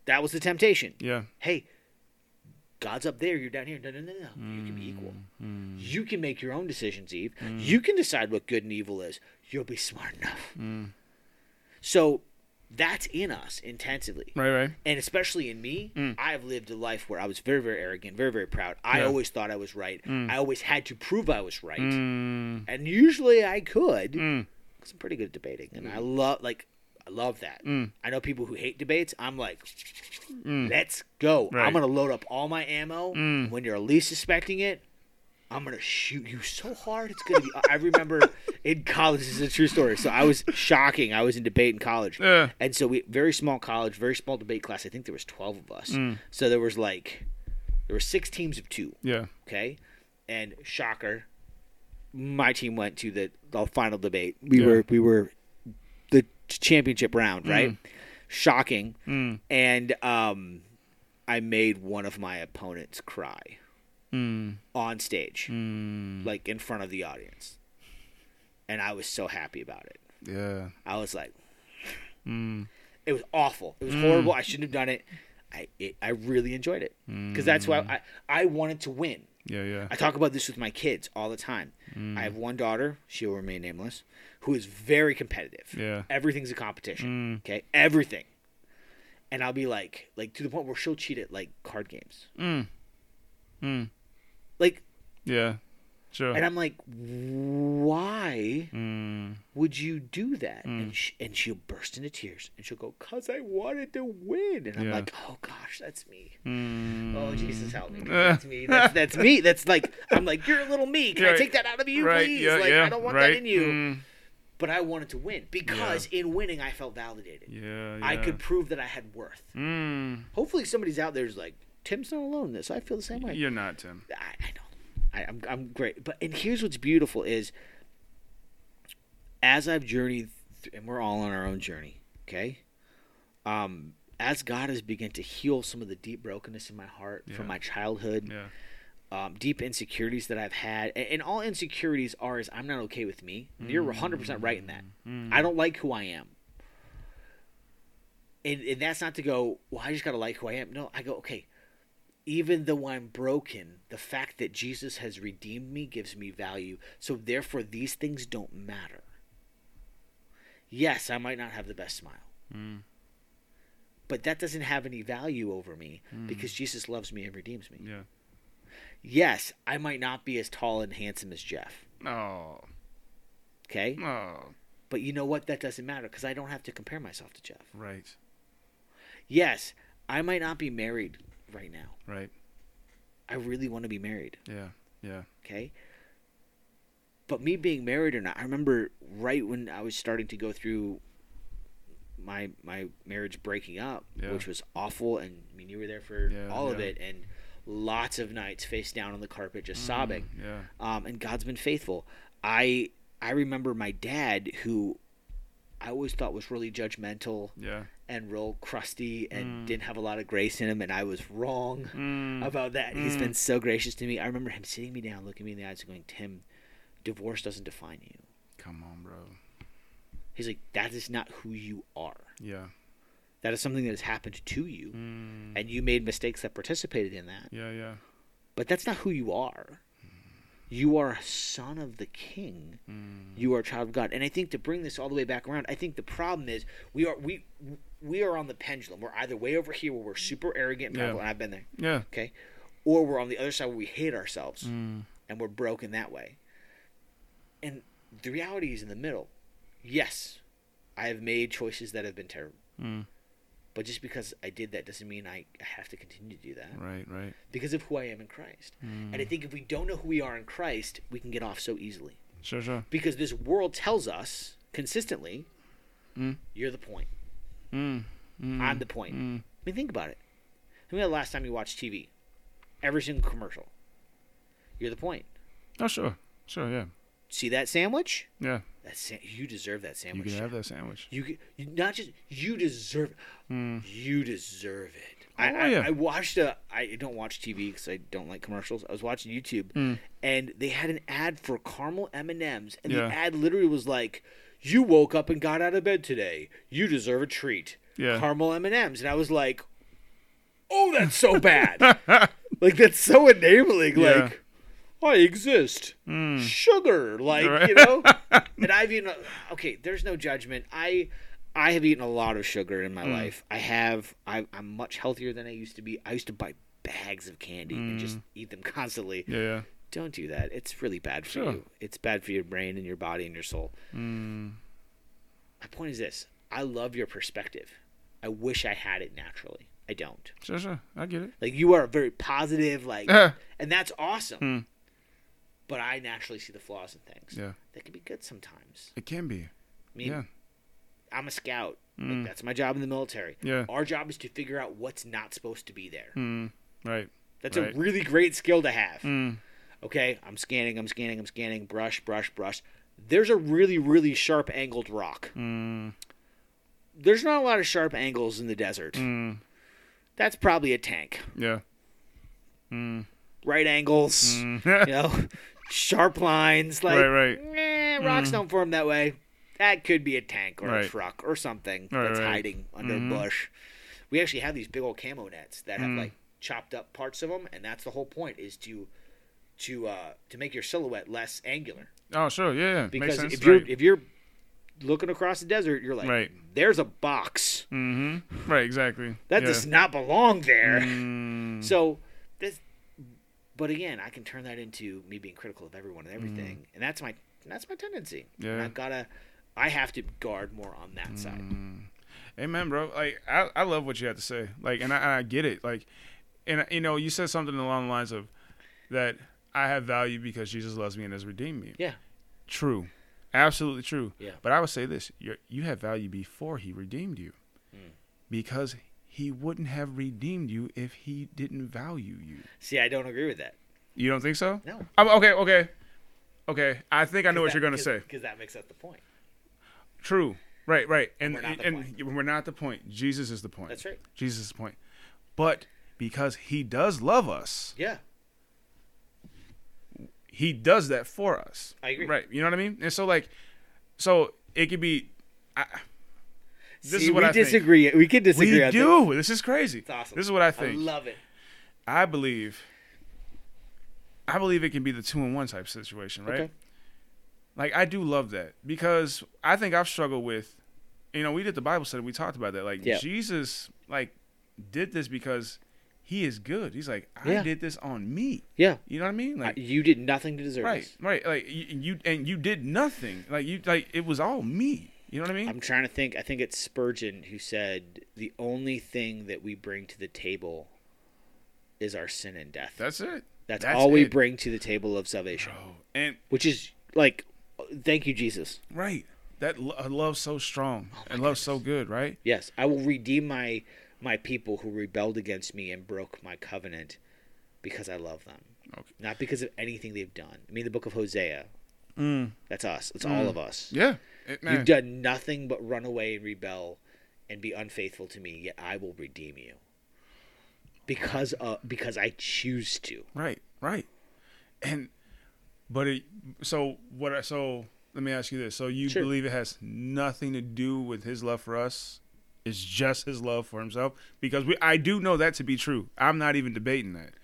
That was the temptation. Yeah. Hey, God's up there, you're down here. No, no, no, no. You can be equal. Mm. You can make your own decisions, Eve. You can decide what good and evil is. You'll be smart enough. Mm. So that's in us intensively. Right. Right. And especially in me, Mm. I have lived a life where I was very, very arrogant, very, very proud. I Yeah. always thought I was right. Mm. I always had to prove I was right. Mm. And usually I could. Mm. 'cause I'm pretty good at debating. And I love, like, I love that. Mm. I know people who hate debates. I'm like, Mm. let's go. Right. I'm going to load up all my ammo. Mm. When you're least suspecting it, I'm going to shoot you so hard. It's going to be. I remember in college, this is a true story. So I was shocking. I was in debate in college. Yeah. And so we very small college, very small debate class. I think there was 12 of us. Mm. So there was like there were six teams of 2, Yeah. okay? And shocker, my team went to the, the final debate. We Yeah. were we were the championship round, right? Mm. Shocking. Mm. And um I made one of my opponents cry Mm. on stage, Mm. like in front of the audience. And I was so happy about it. Yeah. I was like, Mm. It was awful. It was Mm. horrible. I shouldn't have done it. I it, I really enjoyed it because that's why Mm. I I wanted to win. Yeah. Yeah. I talk about this with my kids all the time. Mm. I have one daughter. She will remain nameless, who is very competitive. Yeah. Everything's a competition. Mm. Okay, everything. And I'll be like, like to the point where she'll cheat at like card games. Mm. Like, Yeah. Sure. and I'm like, why Mm. would you do that? Mm. And she, and she'll burst into tears and she'll go, "Cause I wanted to win." And I'm Yeah. like, "Oh gosh, that's me." Mm. Oh Jesus, help me! That's me. That's, that's me. That's like I'm like you're a little me. Can I take that out of you, right. please? Yeah. like yeah. I don't want right. that in you. Mm. But I wanted to win because in winning I felt validated. Yeah. I could prove that I had worth. Mm. Hopefully somebody's out there who's like Tim's not alone in this. I feel the same way. You're not Tim. I, I know. I, I'm I'm great. But and here's what's beautiful is as I've journeyed, th- and we're all on our own journey. Okay. Um, as God has begun to heal some of the deep brokenness in my heart from my childhood, Yeah. um, deep insecurities that I've had, and, and all insecurities are is I'm not okay with me. And you're 100 percent right in that. Mm. I don't like who I am. And, and that's not to go, well, I just got to like who I am. No, I go, okay, even though I'm broken, the fact that Jesus has redeemed me gives me value. So therefore, these things don't matter. Yes, I might not have the best smile, Mm. but that doesn't have any value over me because Jesus loves me and redeems me. Yeah. Yes, I might not be as tall and handsome as Jeff. Oh. Okay? Oh. But you know what? That doesn't matter because I don't have to compare myself to Jeff. Right. Yes, I might not be married right now. Right. I really want to be married. Yeah. Yeah. Okay? But me being married or not, I remember right when I was starting to go through my my marriage breaking up, Yeah. which was awful and I mean you were there for Yeah, all of it and lots of nights face down on the carpet just sobbing. Mm, Yeah. um, and God's been faithful. I I remember my dad, who I always thought was really judgmental Yeah. And real crusty and Mm. didn't have a lot of grace in him, and I was wrong Mm. about that. He's Mm. been so gracious to me. I remember him sitting me down, looking me in the eyes, and going, "Tim, divorce doesn't define you." Come on, bro. He's like, "That is not who you are. Yeah. That is something that has happened to you, Mm. and you made mistakes that participated in that. Yeah. Yeah. But that's not who you are. You are a son of the King." Mm. you are a child of God. And I think to bring this all the way back around, I think the problem is we are we we are on the pendulum. We're either way over here where we're super arrogant and Yeah. and I've been there, Yeah. okay, or we're on the other side where we hate ourselves Mm. and we're broken that way. And the reality is in the middle. Yes, I have made choices that have been terrible, Mm. But just because I did that doesn't mean I have to continue to do that Right. Right. because of who I am in Christ. Mm. And I think if we don't know who we are in Christ, we can get off so easily. Sure, sure. because this world tells us consistently, Mm. you're the point. Mm. I'm the point. Mm. I mean, think about it. Think about the last time you watched TV. Every single commercial. You're the point. Oh, sure. Sure, yeah. See that sandwich? Yeah. That sa- you deserve that sandwich. You can have that sandwich. You, get- you not just you deserve. Mm. You deserve it. I, Oh, I, yeah. I watched a. I don't watch TV because I don't like commercials. I was watching YouTube, Mm. and they had an ad for caramel M and M's, and the ad literally was like, "You woke up and got out of bed today. You deserve a treat. Yeah. Caramel M and M's." And I was like, "Oh, that's so bad. like that's so enabling. Yeah. Like." I exist. Mm. Sugar, like Right. you know. and I've eaten. Okay, there's no judgment. I I have eaten a lot of sugar in my Mm. life. I have. I, I'm much healthier than I used to be. I used to buy bags of candy and just eat them constantly. Yeah. Don't do that. It's really bad for Sure. you. It's bad for your brain and your body and your soul. Mm. My point is this: I love your perspective. I wish I had it naturally. I don't. Sure, sure. I get it. Like you are very positive, like, and that's awesome. But I naturally see the flaws in things. Yeah. That can be good sometimes. It can be. I mean, Yeah. I'm a scout. Like, Mm. that's my job in the military. Yeah. Our job is to figure out what's not supposed to be there. Mm. Right. That's Right. a really great skill to have. Mm. Okay, I'm scanning, I'm scanning, I'm scanning, brush, brush, brush. There's a really, really sharp angled rock. Mm. There's not a lot of sharp angles in the desert. Mm. That's probably a tank. Yeah. Mm. Right angles, Mm. you know, sharp lines. Like, right, right. eh, rocks Mm. don't form that way. That could be a tank or a truck or something Right, that's right. hiding under Mhm. a bush. We actually have these big old camo nets that have Mm. like chopped up parts of them, and that's the whole point is to to uh, to make your silhouette less angular. Oh, sure. Yeah. yeah. Because sense. if you're right. if you're looking across the desert, you're like, Right. there's a box Mm-hmm. Right. Exactly. that yeah. does not belong there. Mm. So but again, I can turn that into me being critical of everyone and everything, and that's my that's my tendency. And Mm. Yeah. I've gotta, I have to guard more on that side. Mm. Amen, bro. Like I, I love what you have to say. Like, and I, and I get it. Like, and you know, you said something along the lines of that I have value because Jesus loves me and has redeemed me. Yeah. True. Absolutely true. Yeah. But I would say this: you you have value before He redeemed you, Mm. because He wouldn't have redeemed you if He didn't value you. See, I don't agree with that. You don't think so? No. Um, okay. Okay. Okay. I think I know what you're gonna say. because that makes up the point. True. Right. Right. And we're not the and point. we're not the point. Jesus is the point. That's right. Jesus is the point. But because he does love us, Yeah, he does that for us. I agree. Right. You know what I mean? And so like so it could be I, this See, is what we I think. disagree. We can disagree. We do. This is crazy. It's awesome. This is what I This. I think. love it. I believe I believe it can be the two in one type situation, right? Okay. Like I do love that because I think I've struggled with you know, we did the Bible study, we talked about that. Like Yeah. Jesus like did this because he is good. He's like, I Yeah. did this on me. Yeah, You know what I mean? I- Like you did nothing to deserve right, this. right. Like you, you and you did nothing. Like you like it was all me. You know what I mean? I'm trying to think. I think it's Spurgeon who said the only thing that we bring to the table is our sin and death. That's it. That's, that's all we bring to the table of salvation, Bro. And which is like, thank you, Jesus. right. That lo- love so strong and love so good, right? Yes, I will redeem my my people who rebelled against me and broke my covenant because I love them, Okay. not because of anything they've done. I mean, the book of Hosea. Mm. That's us. It's Mm. all of us. Yeah. It, man. You've done nothing but run away and rebel and be unfaithful to me, yet I will redeem you. Because uh because I choose to. Right, right. And but it so what I so let me ask you this. So you Sure. believe it has nothing to do with his love for us? It's just his love for himself? Because we I do know that to be true. I'm not even debating that.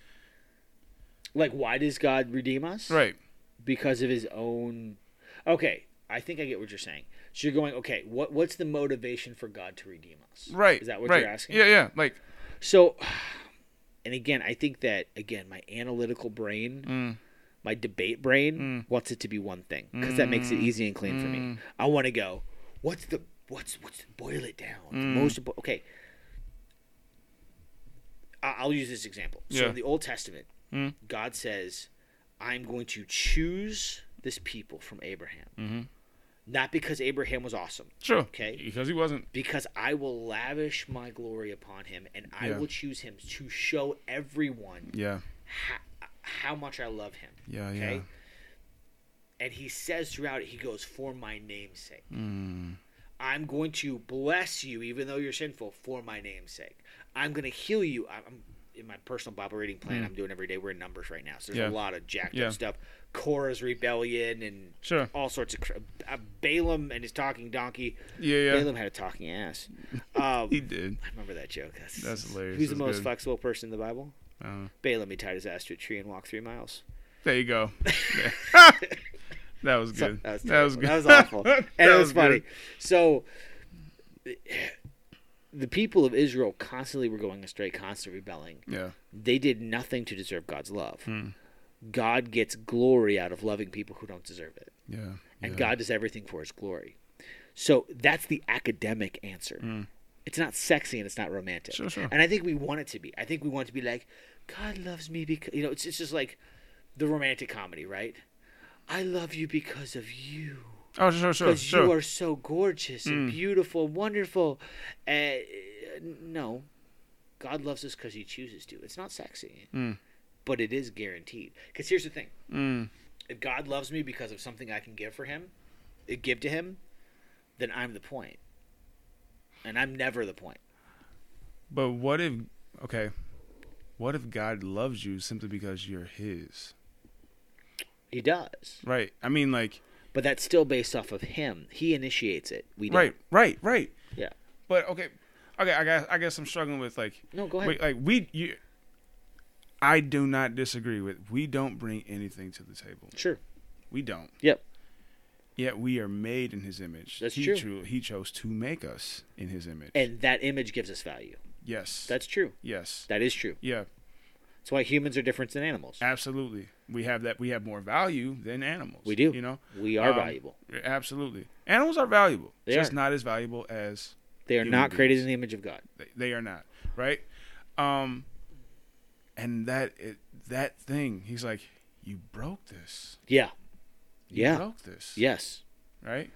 Like why does God redeem us? Right. Because of his own Okay, I think I get what you're saying. So you're going, okay, what what's the motivation for God to redeem us? Right. Is that what right. you're asking? Yeah, yeah. Like So and again, I think that again, my analytical brain mm, my debate brain Mm. wants it to be one thing because that makes it Mm. easy and clean for me. Mm. I want to go. What's the what's what's boil it down? Mm. most okay. I- I'll use this example. So Yeah. in the Old Testament, Mm. God says, "I'm going to choose this people from Abraham. Mm-hmm. Not because Abraham was awesome, Sure. Okay. Because he wasn't. because I will lavish my glory upon him and I Yeah. will choose him to show everyone Yeah. how, how much I love him. Yeah. Okay. Yeah. And he says throughout it, he goes, For my name's sake. Mm. I'm going to bless you, even though you're sinful, for my name's sake. I'm going to heal you. I'm in my personal Bible reading plan. Mm. I'm doing every day. We're in numbers right now, so there's Yeah. a lot of jacked Yeah. up stuff. Korah's rebellion and Sure. all sorts of uh, Balaam and his talking donkey. Yeah. Yeah. Balaam had a talking ass. Um, He did. I remember that joke. That's, That's hilarious. Who's the most good. flexible person in the Bible? Uh, Balaam. He tied his ass to a tree and walked three miles. there you go. that was So- good. that was that was good. That was awful. That it was, good. funny. So the people of Israel constantly were going astray, constantly rebelling. Yeah. They did nothing to deserve God's love. Hmm. God gets glory out of loving people who don't deserve it. Yeah. And yeah. God does everything for his glory. So that's the academic answer. Hmm. It's not sexy and it's not romantic. Sure, sure. And I think we want it to be. I think we want it to be like, God loves me because, you know, it's, it's just like the romantic comedy, right? I love you because of you. Oh, sure, sure, Because sure. you are so gorgeous and Mm. beautiful, wonderful. Uh, no. God loves us because he chooses to. It's not sexy, Mm. But it is guaranteed. Because here's the thing Mm. if God loves me because of something I can give for him, uh, give to him, then I'm the point. And I'm never the point. But what if? Okay. What if God loves you simply because you're His? He does. Right. I mean, like. But that's still based off of him. He initiates it. We don't. Right. Right. Right. Yeah. But okay. Okay. I guess. I guess I'm struggling with like. No, go ahead. Wait, like we. You. I do not disagree with. We don't bring anything to the table. Sure. We don't. Yep. Yet we are made in His image. That's he true. Cho- he chose to make us in His image. And that image gives us value. yes. That's true. yes. That is true. yeah. That's why humans are different than animals. Absolutely. We have that. We have more value than animals. We do. You know. We are Um, valuable. Absolutely. Animals are valuable. They just are. not as valuable as They are not created in the image of God. they, they are not. Right. Um. And that it, that thing, he's like, you broke this. Yeah. You Yeah. broke this. Yes. Right.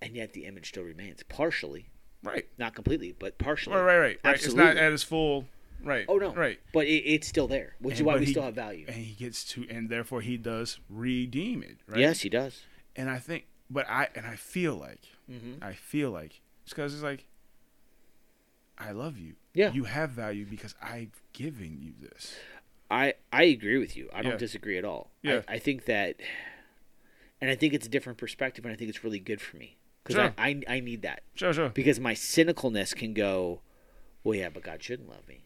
And yet the image still remains. Partially. Right. Not completely, but partially. Right. Right. Right. right. It's not at its full. Right. Oh, no. Right. But it, it's still there, which is why we he- still have value. And he gets to, and therefore he does redeem it. Right. Yes, he does. And I think, but I and I feel like, Mm-hmm. I feel like it's because it's like, I love you. Yeah. You have value because I've given you this. I, I agree with you. I don't Yeah. disagree at all. Yeah. I, I think that, and I think it's a different perspective, and I think it's really good for me. Because Sure. I, I, I need that. Sure. Sure. Because my cynicalness can go, well, yeah, but God shouldn't love me.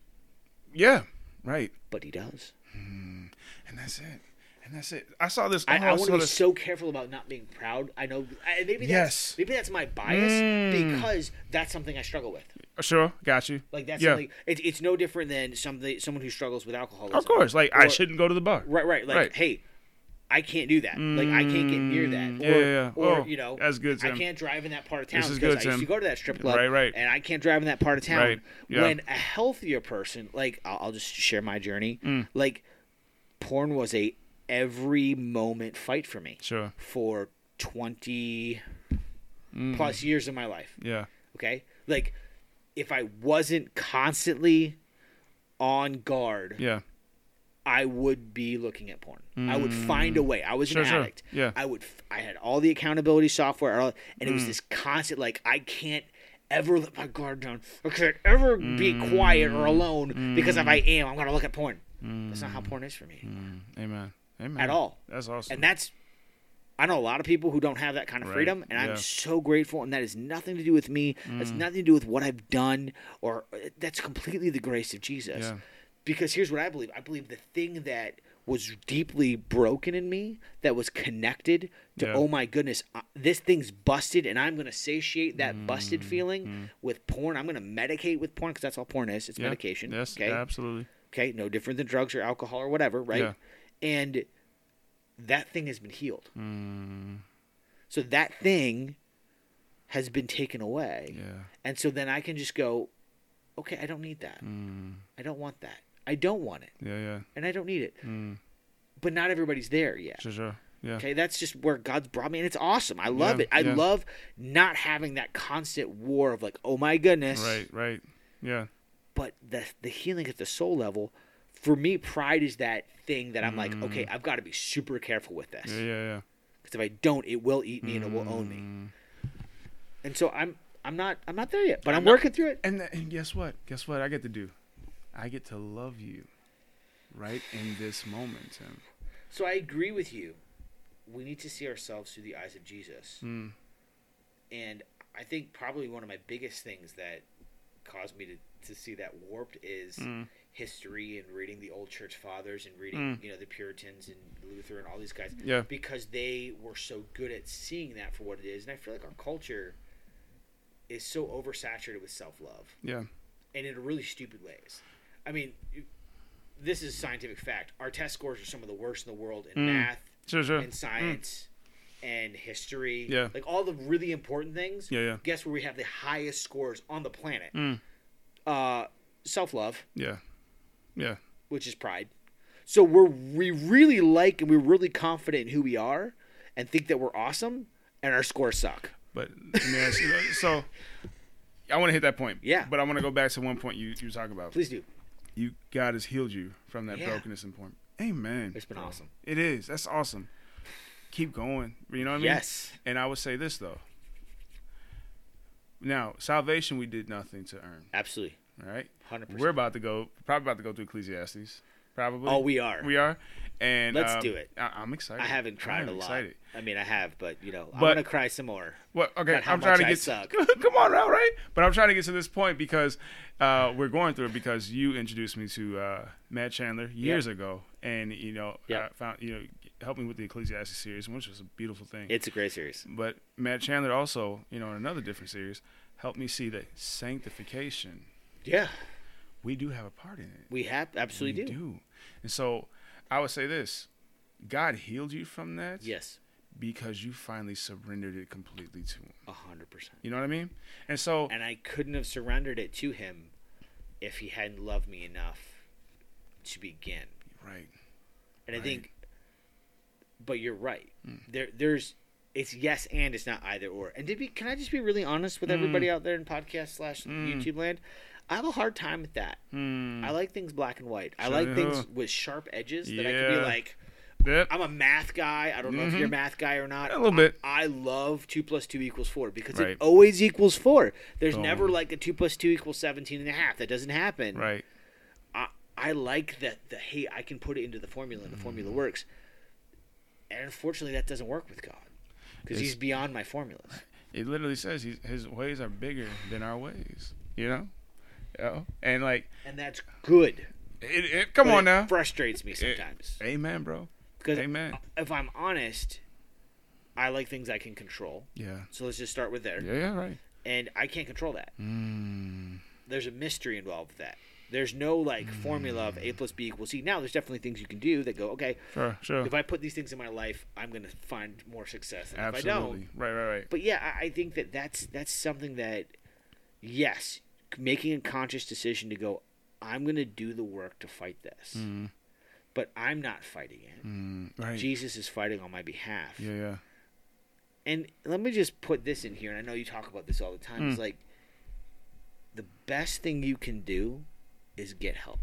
Yeah. Right. But he does. And that's it. And that's it. I saw this. I, oh, I want to be this- so careful about not being proud. I know I, maybe that's, Yes. maybe that's my bias Mm. because that's something I struggle with. Sure, got you. Like that's Yeah. It, it's no different than something someone who struggles with alcoholism. Of course, like I shouldn't go to the bar. Right, right. Like, Right. hey, I can't do that. Like, I can't get near that. Mm, Or, yeah, yeah, or Oh, you know, that's good, I can't drive in that part of town because good, I used to go to that strip club. Right, right. And I can't drive in that part of town. Right, yeah. When a healthier person, like, I'll, I'll just share my journey. Mm. Like, porn was a every moment fight for me Sure. for twenty Mm, plus years of my life. Yeah. Okay, like, if I wasn't constantly on guard Yeah. I would be looking at porn. I would find a way. I was Sure, an sure. addict. Yeah. I would. f- I had all the accountability software, and it Mm. was this constant like I can't ever let my guard down. I can't ever be quiet or alone because if I am, I'm gonna look at porn. That's not how porn is for me Mm, amen. Amen. at all. That's awesome. And that's. I know a lot of people who don't have that kind of Right. freedom, and Yeah. I'm so grateful. And that has nothing to do with me. That's Mm. nothing to do with what I've done, or that's completely the grace of Jesus yeah. because here's what I believe. I believe the thing that was deeply broken in me, that was connected to, Yeah. oh my goodness, uh, this thing's busted, and I'm going to satiate that busted Mm, feeling with porn. I'm going to medicate with porn because that's all porn is. It's Yeah. medication. Yes. Okay. Absolutely. Okay. No different than drugs or alcohol or whatever, right? Yeah. And that thing has been healed. Mm, So that thing has been taken away. yeah. And so then I can just go, okay, I don't need that. Mm, I don't want that. I don't want it. yeah. Yeah. And I don't need it. Mm, But not everybody's there yet. sure. Sure. Yeah. Okay, that's just where God's brought me, and it's awesome. I love Yeah, it. I yeah. love not having that constant war of like, oh my goodness. Right. Right. Yeah. But the the healing at the soul level, for me, pride is that thing that I'm like, okay, I've got to be super careful with this Mm. Yeah. Yeah. Yeah. because if I don't, it will eat me and it will own me. Mm. And so I'm I'm not I'm not there yet, but I'm working through it. And, th- and guess what? Guess what I get to do? I get to love you right in this moment, Tim. So I agree with you. We need to see ourselves through the eyes of Jesus. Mm. And I think probably one of my biggest things that caused me to, to see that warped is Mm. History and reading the old church fathers and reading, Mm. you know, the Puritans and Luther and all these guys Yeah. because they were so good at seeing that for what it is. And I feel like our culture is so oversaturated with self love Yeah. and in really stupid ways. I mean, this is scientific fact. Our test scores are some of the worst in the world in Mm. math, Sure. Sure. and science, and history. Yeah. Like all the really important things. Yeah. Yeah. Guess where we have the highest scores on the planet? Mm. Uh, self love, Yeah. Yeah. which is pride. So we're we really like and we're really confident in who we are, and think that we're awesome, and our scores suck. But let me ask you, so I want to hit that point. Yeah. But I want to go back to one point you you were talking about. Please do. You God has healed you from that Yeah. brokenness and point. Amen. It's been awesome. It is. That's awesome. Keep going. You know what I mean? Yes. And I would say this though. Now, salvation we did nothing to earn. Absolutely. All right. Hundred We're about to go. Probably about to go through Ecclesiastes. Probably. Oh, we are. We are. And Let's um, do it. I, I'm excited. I haven't cried I'm a lot. Excited. I mean, I have, but you know, I'm But- gonna cry some more. Well, okay, I'm trying to I get. suck. Come on, now, right? But I'm trying to get to this point because uh, we're going through it because you introduced me to uh, Matt Chandler years ago, and you know, Yeah. uh, found you know, helped me with the Ecclesiastes series, which was a beautiful thing. It's a great series. but Matt Chandler also, you know, in another different series, helped me see that sanctification. Yeah, We do have a part in it. we have absolutely we do. do. And so, I would say this: God healed you from that Yes, because you finally surrendered it completely to Him. a hundred percent. You know what I mean? And so, And I couldn't have surrendered it to him if he hadn't loved me enough to begin. right. And I think, but you're right. Mm. There, there's, it's yes and it's not either or. And did we? Can I just be really honest with Mm. everybody out there in podcast slash Mm. YouTube land? I have a hard time with that. Hmm. I like things black and white. I Sure, like things with sharp edges that I can be like, Yep. I'm a math guy. I don't know if you're a math guy or not. A little bit. I, I love two plus two equals four because Right. it always equals four. There's Boom. never like a two plus two equals 17 and a half. That doesn't happen. Right. I, I like that the hey, I can put it into the formula and the Mm. formula works. And unfortunately, that doesn't work with God because He's beyond my formulas. It literally says he's, his ways are bigger than our ways. You know. You know? And like, And that's good. it, it, come on it now. frustrates me sometimes Amen, bro. because Amen. if I'm honest, I like things I can control. Yeah. So let's just start with there. Yeah. Yeah. Right. And I can't control that. Mm. there's a mystery involved with that. There's no like formula of A plus B equals C. Now there's definitely things you can do that go, okay, Sure. Sure. if I put these things in my life, I'm gonna find more success than if I don't. Absolutely. Right. Right. Right. But yeah, I, I think that that's that's something that, yes, making a conscious decision to go, I'm gonna do the work to fight this, Mm. but I'm not fighting it. Mm. Right. Jesus is fighting on my behalf. Yeah. Yeah. And let me just put this in here, and I know you talk about this all the time. Mm. It's like the best thing you can do is get help.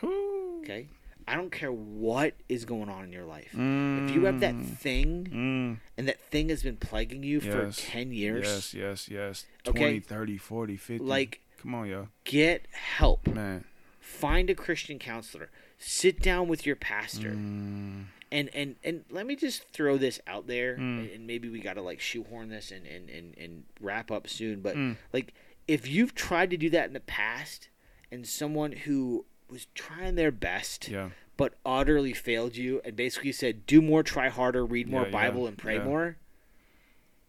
Whew. Okay? I don't care what is going on in your life. If you have that Mm. thing Mm. and that thing has been plaguing you for 10 years, Yes. Yes. Yes. Okay. 30, 40, 50. like Come on, yo. get help. Man. Find a Christian counselor. Sit down with your pastor. Mm. And and and let me just throw this out there Mm. and maybe we got to like shoehorn this and and and, and wrap up soon, but Mm. like if you've tried to do that in the past and someone who was trying their best Yeah. but utterly failed you and basically said do more try harder read more Yeah, yeah, bible and pray yeah. more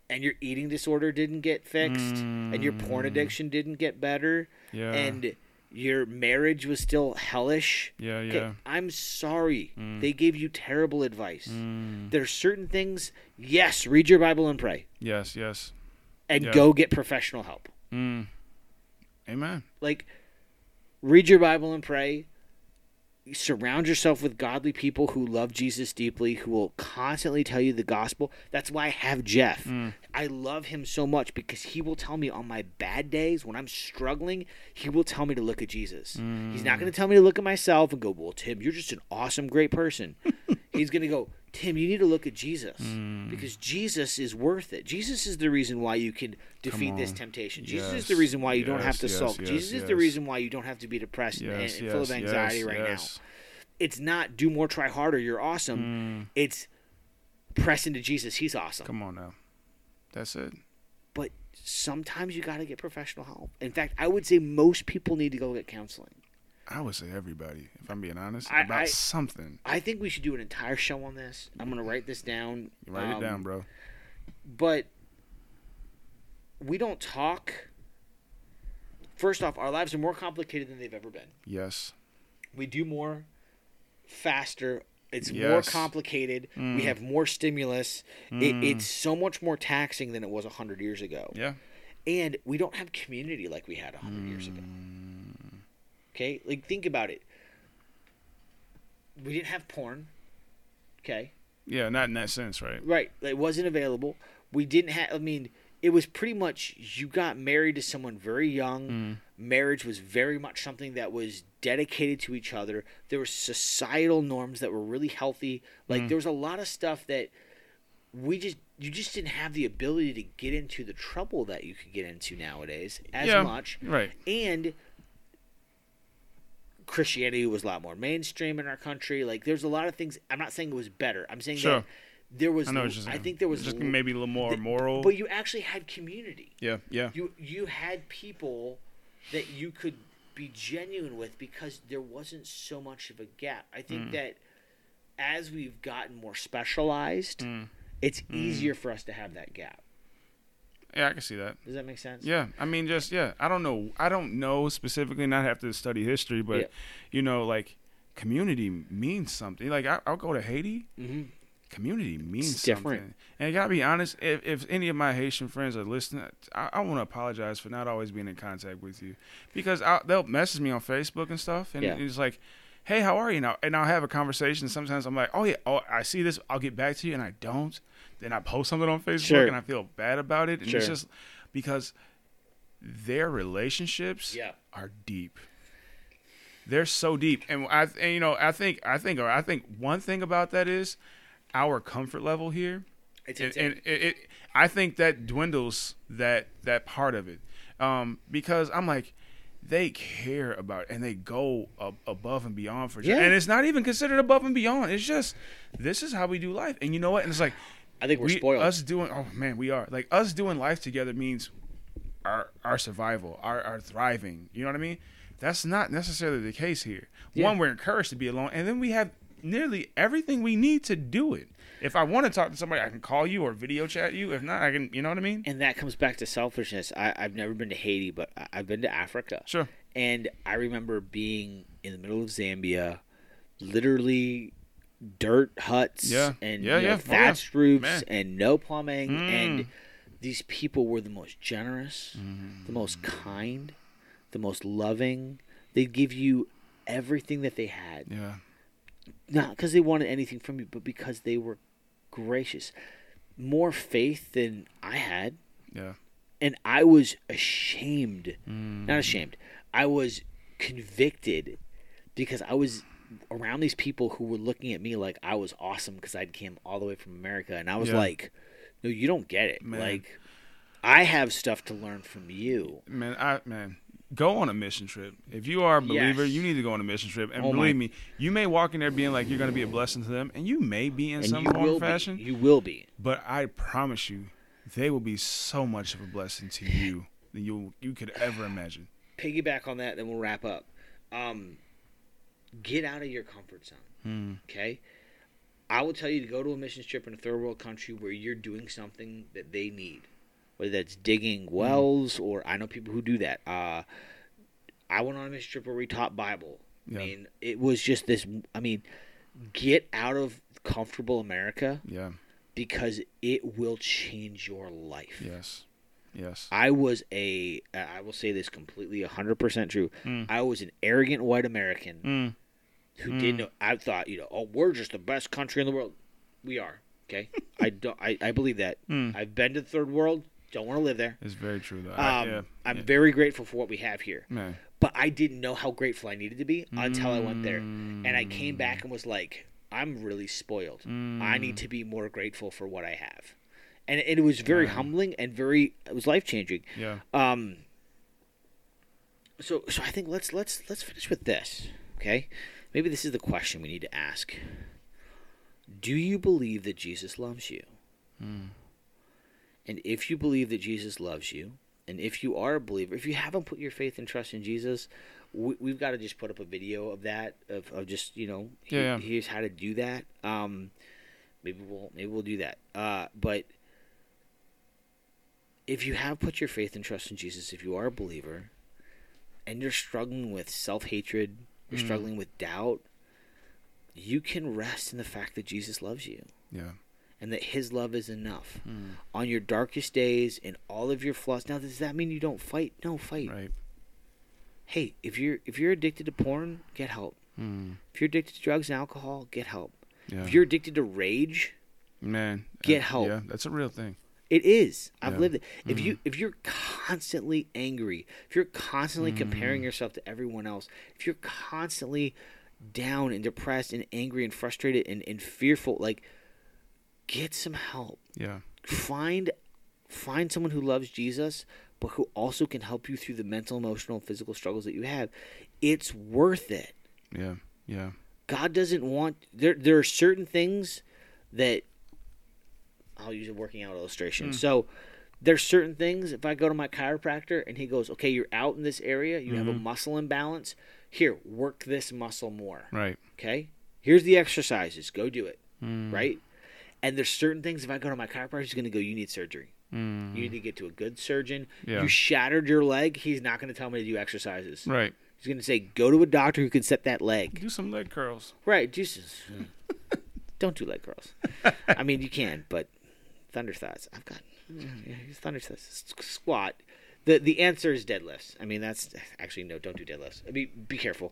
and your eating disorder didn't get fixed and your porn Mm. addiction didn't get better Yeah. and your marriage was still hellish yeah. okay, Yeah. i'm sorry Mm. they gave you terrible advice Mm. there's certain things yes read your bible and pray Yes. Yes. and Yeah. go get professional help Mm. Amen. like read your bible and pray surround yourself with godly people who love Jesus deeply, who will constantly tell you the gospel. That's why I have Jeff. Mm. I love him so much because he will tell me on my bad days when I'm struggling, he will tell me to look at Jesus. He's not going to tell me to look at myself and go, "Well, Tim, you're just an awesome, great person." He's going to go, "Tim, you need to look at Jesus Mm. because Jesus is worth it. Jesus is the reason why you can defeat this temptation. Jesus is the reason why you don't have to yes, sulk. yes, Jesus is the reason why you don't have to be depressed and- Yes, and, full of anxiety yes, right yes. now. It's not do more, try harder. You're awesome. Mm, It's press into Jesus. He's awesome. come on now. That's it. But sometimes you got to get professional help. In fact, I would say most people need to go get counseling. I would say everybody, if I'm being honest, I- about I- something. I think we should do an entire show on this. I'm going to write this down. Write Um, it down, bro. But we don't talk. First off, our lives are more complicated than they've ever been. Yes. We do more faster. It's more complicated. Mm. We have more stimulus. It, it's so much more taxing than it was 100 years ago. Yeah. And we don't have community like we had 100 years ago. Mm. Okay? Like, think about it. We didn't have porn. Okay? Yeah, not in that sense, right? Right. It wasn't available. We didn't have, I mean, it was pretty much you got married to someone very young. Mm. Marriage was very much something that was dedicated to each other. There were societal norms that were really healthy. Like, there was a lot of stuff that we just, you just didn't have the ability to get into the trouble that you could get into nowadays as Yeah. much. Right. And Christianity was a lot more mainstream in our country. Like, there's a lot of things. I'm not saying it was better. I'm saying Sure. that there was. I know I think there was just l- maybe a little more the- moral. but you actually had community. yeah, yeah. You you had people that you could be genuine with because there wasn't so much of a gap. I Mm. think that as we've gotten more specialized, Mm. it's easier for us to have that gap. Yeah, I can see that. Does that make sense? Yeah, I mean, just yeah. I don't know. I don't know specifically. Not have to study history, but Yeah. you know, like community means something. Like I, I'll go to Haiti. hmm Community means It's different. something. And I gotta be honest. If, if any of my Haitian friends are listening, I, I want to apologize for not always being in contact with you because I, they'll message me on Facebook and stuff, and Yeah. it's like, "Hey, how are you?" now? and I'll have a conversation. Sometimes I'm like, "Oh yeah, oh I see this. I'll get back to you," and I don't. Then I post something on Facebook, Sure. and I feel bad about it, and it's just because their relationships Yeah. are deep. They're so deep, and I, and, you know, I think, I think, I think one thing about that is our comfort level here, It's and, and it, it, I think that dwindles that that part of it, um, because I'm like, they care about and they go ab- above and beyond for, Yeah. and it's not even considered above and beyond. It's just this is how we do life, and you know what? And it's like I think we're we, spoiled. Us doing oh man, we are like us doing life together means our our survival, our our thriving. You know what I mean? That's not necessarily the case here. Yeah. One, we're encouraged to be alone, and then we have nearly everything we need to do it. If I want to talk to somebody, I can call you or video chat you. If not, I can. You know what I mean? and that comes back to selfishness. I, I've never been to Haiti, but I- I've been to Africa. Sure. And I remember being in the middle of Zambia, literally dirt huts Yeah. and Yeah, you know, yeah. Oh, yeah. thatched roofs Man. and no plumbing. Mm. And these people were the most generous, Mm-hmm. the most kind, the most loving. They'd give you everything that they had, Yeah. not because they wanted anything from you, but because they were gracious. More faith than I had Yeah. and I was ashamed, Mm. not ashamed. I was convicted because I was around these people who were looking at me like I was awesome because I came all the way from America, and I was Yeah. like, "No, you don't get it. Man. Like, I have stuff to learn from you." Man, I man, go on a mission trip. If you are a believer, Yes. you need to go on a mission trip. And Oh my- believe me, you may walk in there being like you're going to be a blessing to them, and you may be in And some form or fashion. be. You will be. But I promise you, they will be so much of a blessing to you than you you could ever imagine. Piggyback on that, then we'll wrap up. Um, get out of your comfort zone. Hmm. Okay. I will tell you to go to a mission trip in a third world country where you're doing something that they need, whether that's digging Hmm. wells or I know people who do that. Uh, I went on a mission trip where we taught Bible. Yeah. I mean, it was just this. I mean, get out of comfortable America Yeah. because it will change your life. Yes. Yes. I was a, I will say this completely 100% true. Mm. I was an arrogant white American Mm. Who Mm. didn't know. I thought, you know, oh, we're just the best country in the world. We are. Okay, I don't. I, I believe that. Mm. I've been to the third world. Don't want to live there. It's very true though. Um, I, yeah, I'm yeah. very grateful for what we have here, man. but I didn't know how grateful I needed to be until I went there, and I came Mm. back and was like, I'm really spoiled. I need to be more grateful for what I have, and it was very Wow. humbling and very. It was life changing. Yeah. Um. So so I think let's let's let's finish with this. Okay, maybe this is the question we need to ask. Do you believe that Jesus loves you? Mm. And if you believe that Jesus loves you, and if you are a believer, if you haven't put your faith and trust in Jesus, we, we've got to just put up a video of that of, of just you know Yeah, yeah. here's how to do that. Um, maybe we'll maybe we'll do that. Uh, but if you have put your faith and trust in Jesus, if you are a believer, and you're struggling with self hatred, you're Mm. struggling with doubt, you can rest in the fact that Jesus loves you Yeah. and that His love is enough Mm. on your darkest days and all of your flaws. Now, does that mean you don't fight? No, fight. Right. Hey, if you're if you're addicted to porn, get help. Mm. If you're addicted to drugs and alcohol, get help. Yeah. If you're addicted to rage, man, Get uh, help. Yeah, that's a real thing. It is. I've Yeah. lived it. If Mhm. you if you're constantly angry, if you're constantly comparing Mm. yourself to everyone else, if you're constantly down and depressed and angry and frustrated and, and fearful, like get some help. Yeah. Find find someone who loves Jesus, but who also can help you through the mental, emotional, and physical struggles that you have. It's worth it. Yeah. Yeah. God doesn't want there there are certain things that I'll use a working out illustration. Mm. So there's certain things if I go to my chiropractor and he goes, "Okay, you're out in this area, you have a Mhm. muscle imbalance. Here, work this muscle more." Right. Okay? Here's the exercises. Go do it, Mm. right? And there's certain things if I go to my chiropractor, he's going to go, "You need surgery. Mm. You need to get to a good surgeon. Yeah. You shattered your leg, he's not going to tell me to do exercises. Right. He's going to say, "Go to a doctor who can set that leg." Do some leg curls. Right, Jesus. Don't do leg curls. I mean, you can, but thunder thoughts. I've got yeah, thunder thoughts. S- Squat. The the answer is deadlifts. I mean, that's actually no. Don't do deadlifts. I mean, be careful.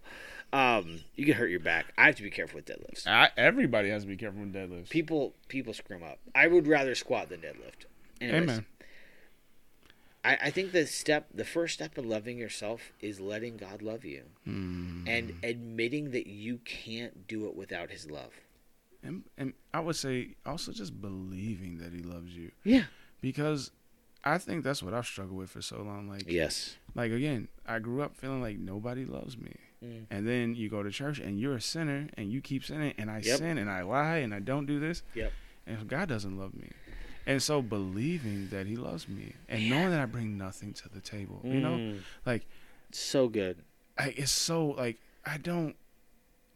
Um, you can hurt your back. I have to be careful with deadlifts. I, everybody has to be careful with deadlifts. People people screw 'em up. I would rather squat than deadlift. Anyways, Amen. I, I think the step, the first step in loving yourself is letting God love you Mm. and admitting that you can't do it without His love. And, and I would say also just believing that he loves you Yeah. because I think that's what I've struggled with for so long. Like, Yes. like again, I grew up feeling like nobody loves me. Mm. And then you go to church and you're a sinner and you keep sinning and I Yep. sin and I lie and I don't do this. Yep. And God doesn't love me. And so believing that he loves me and knowing that I bring nothing to the table, you know, Mm. like so good. I, it's so like I don't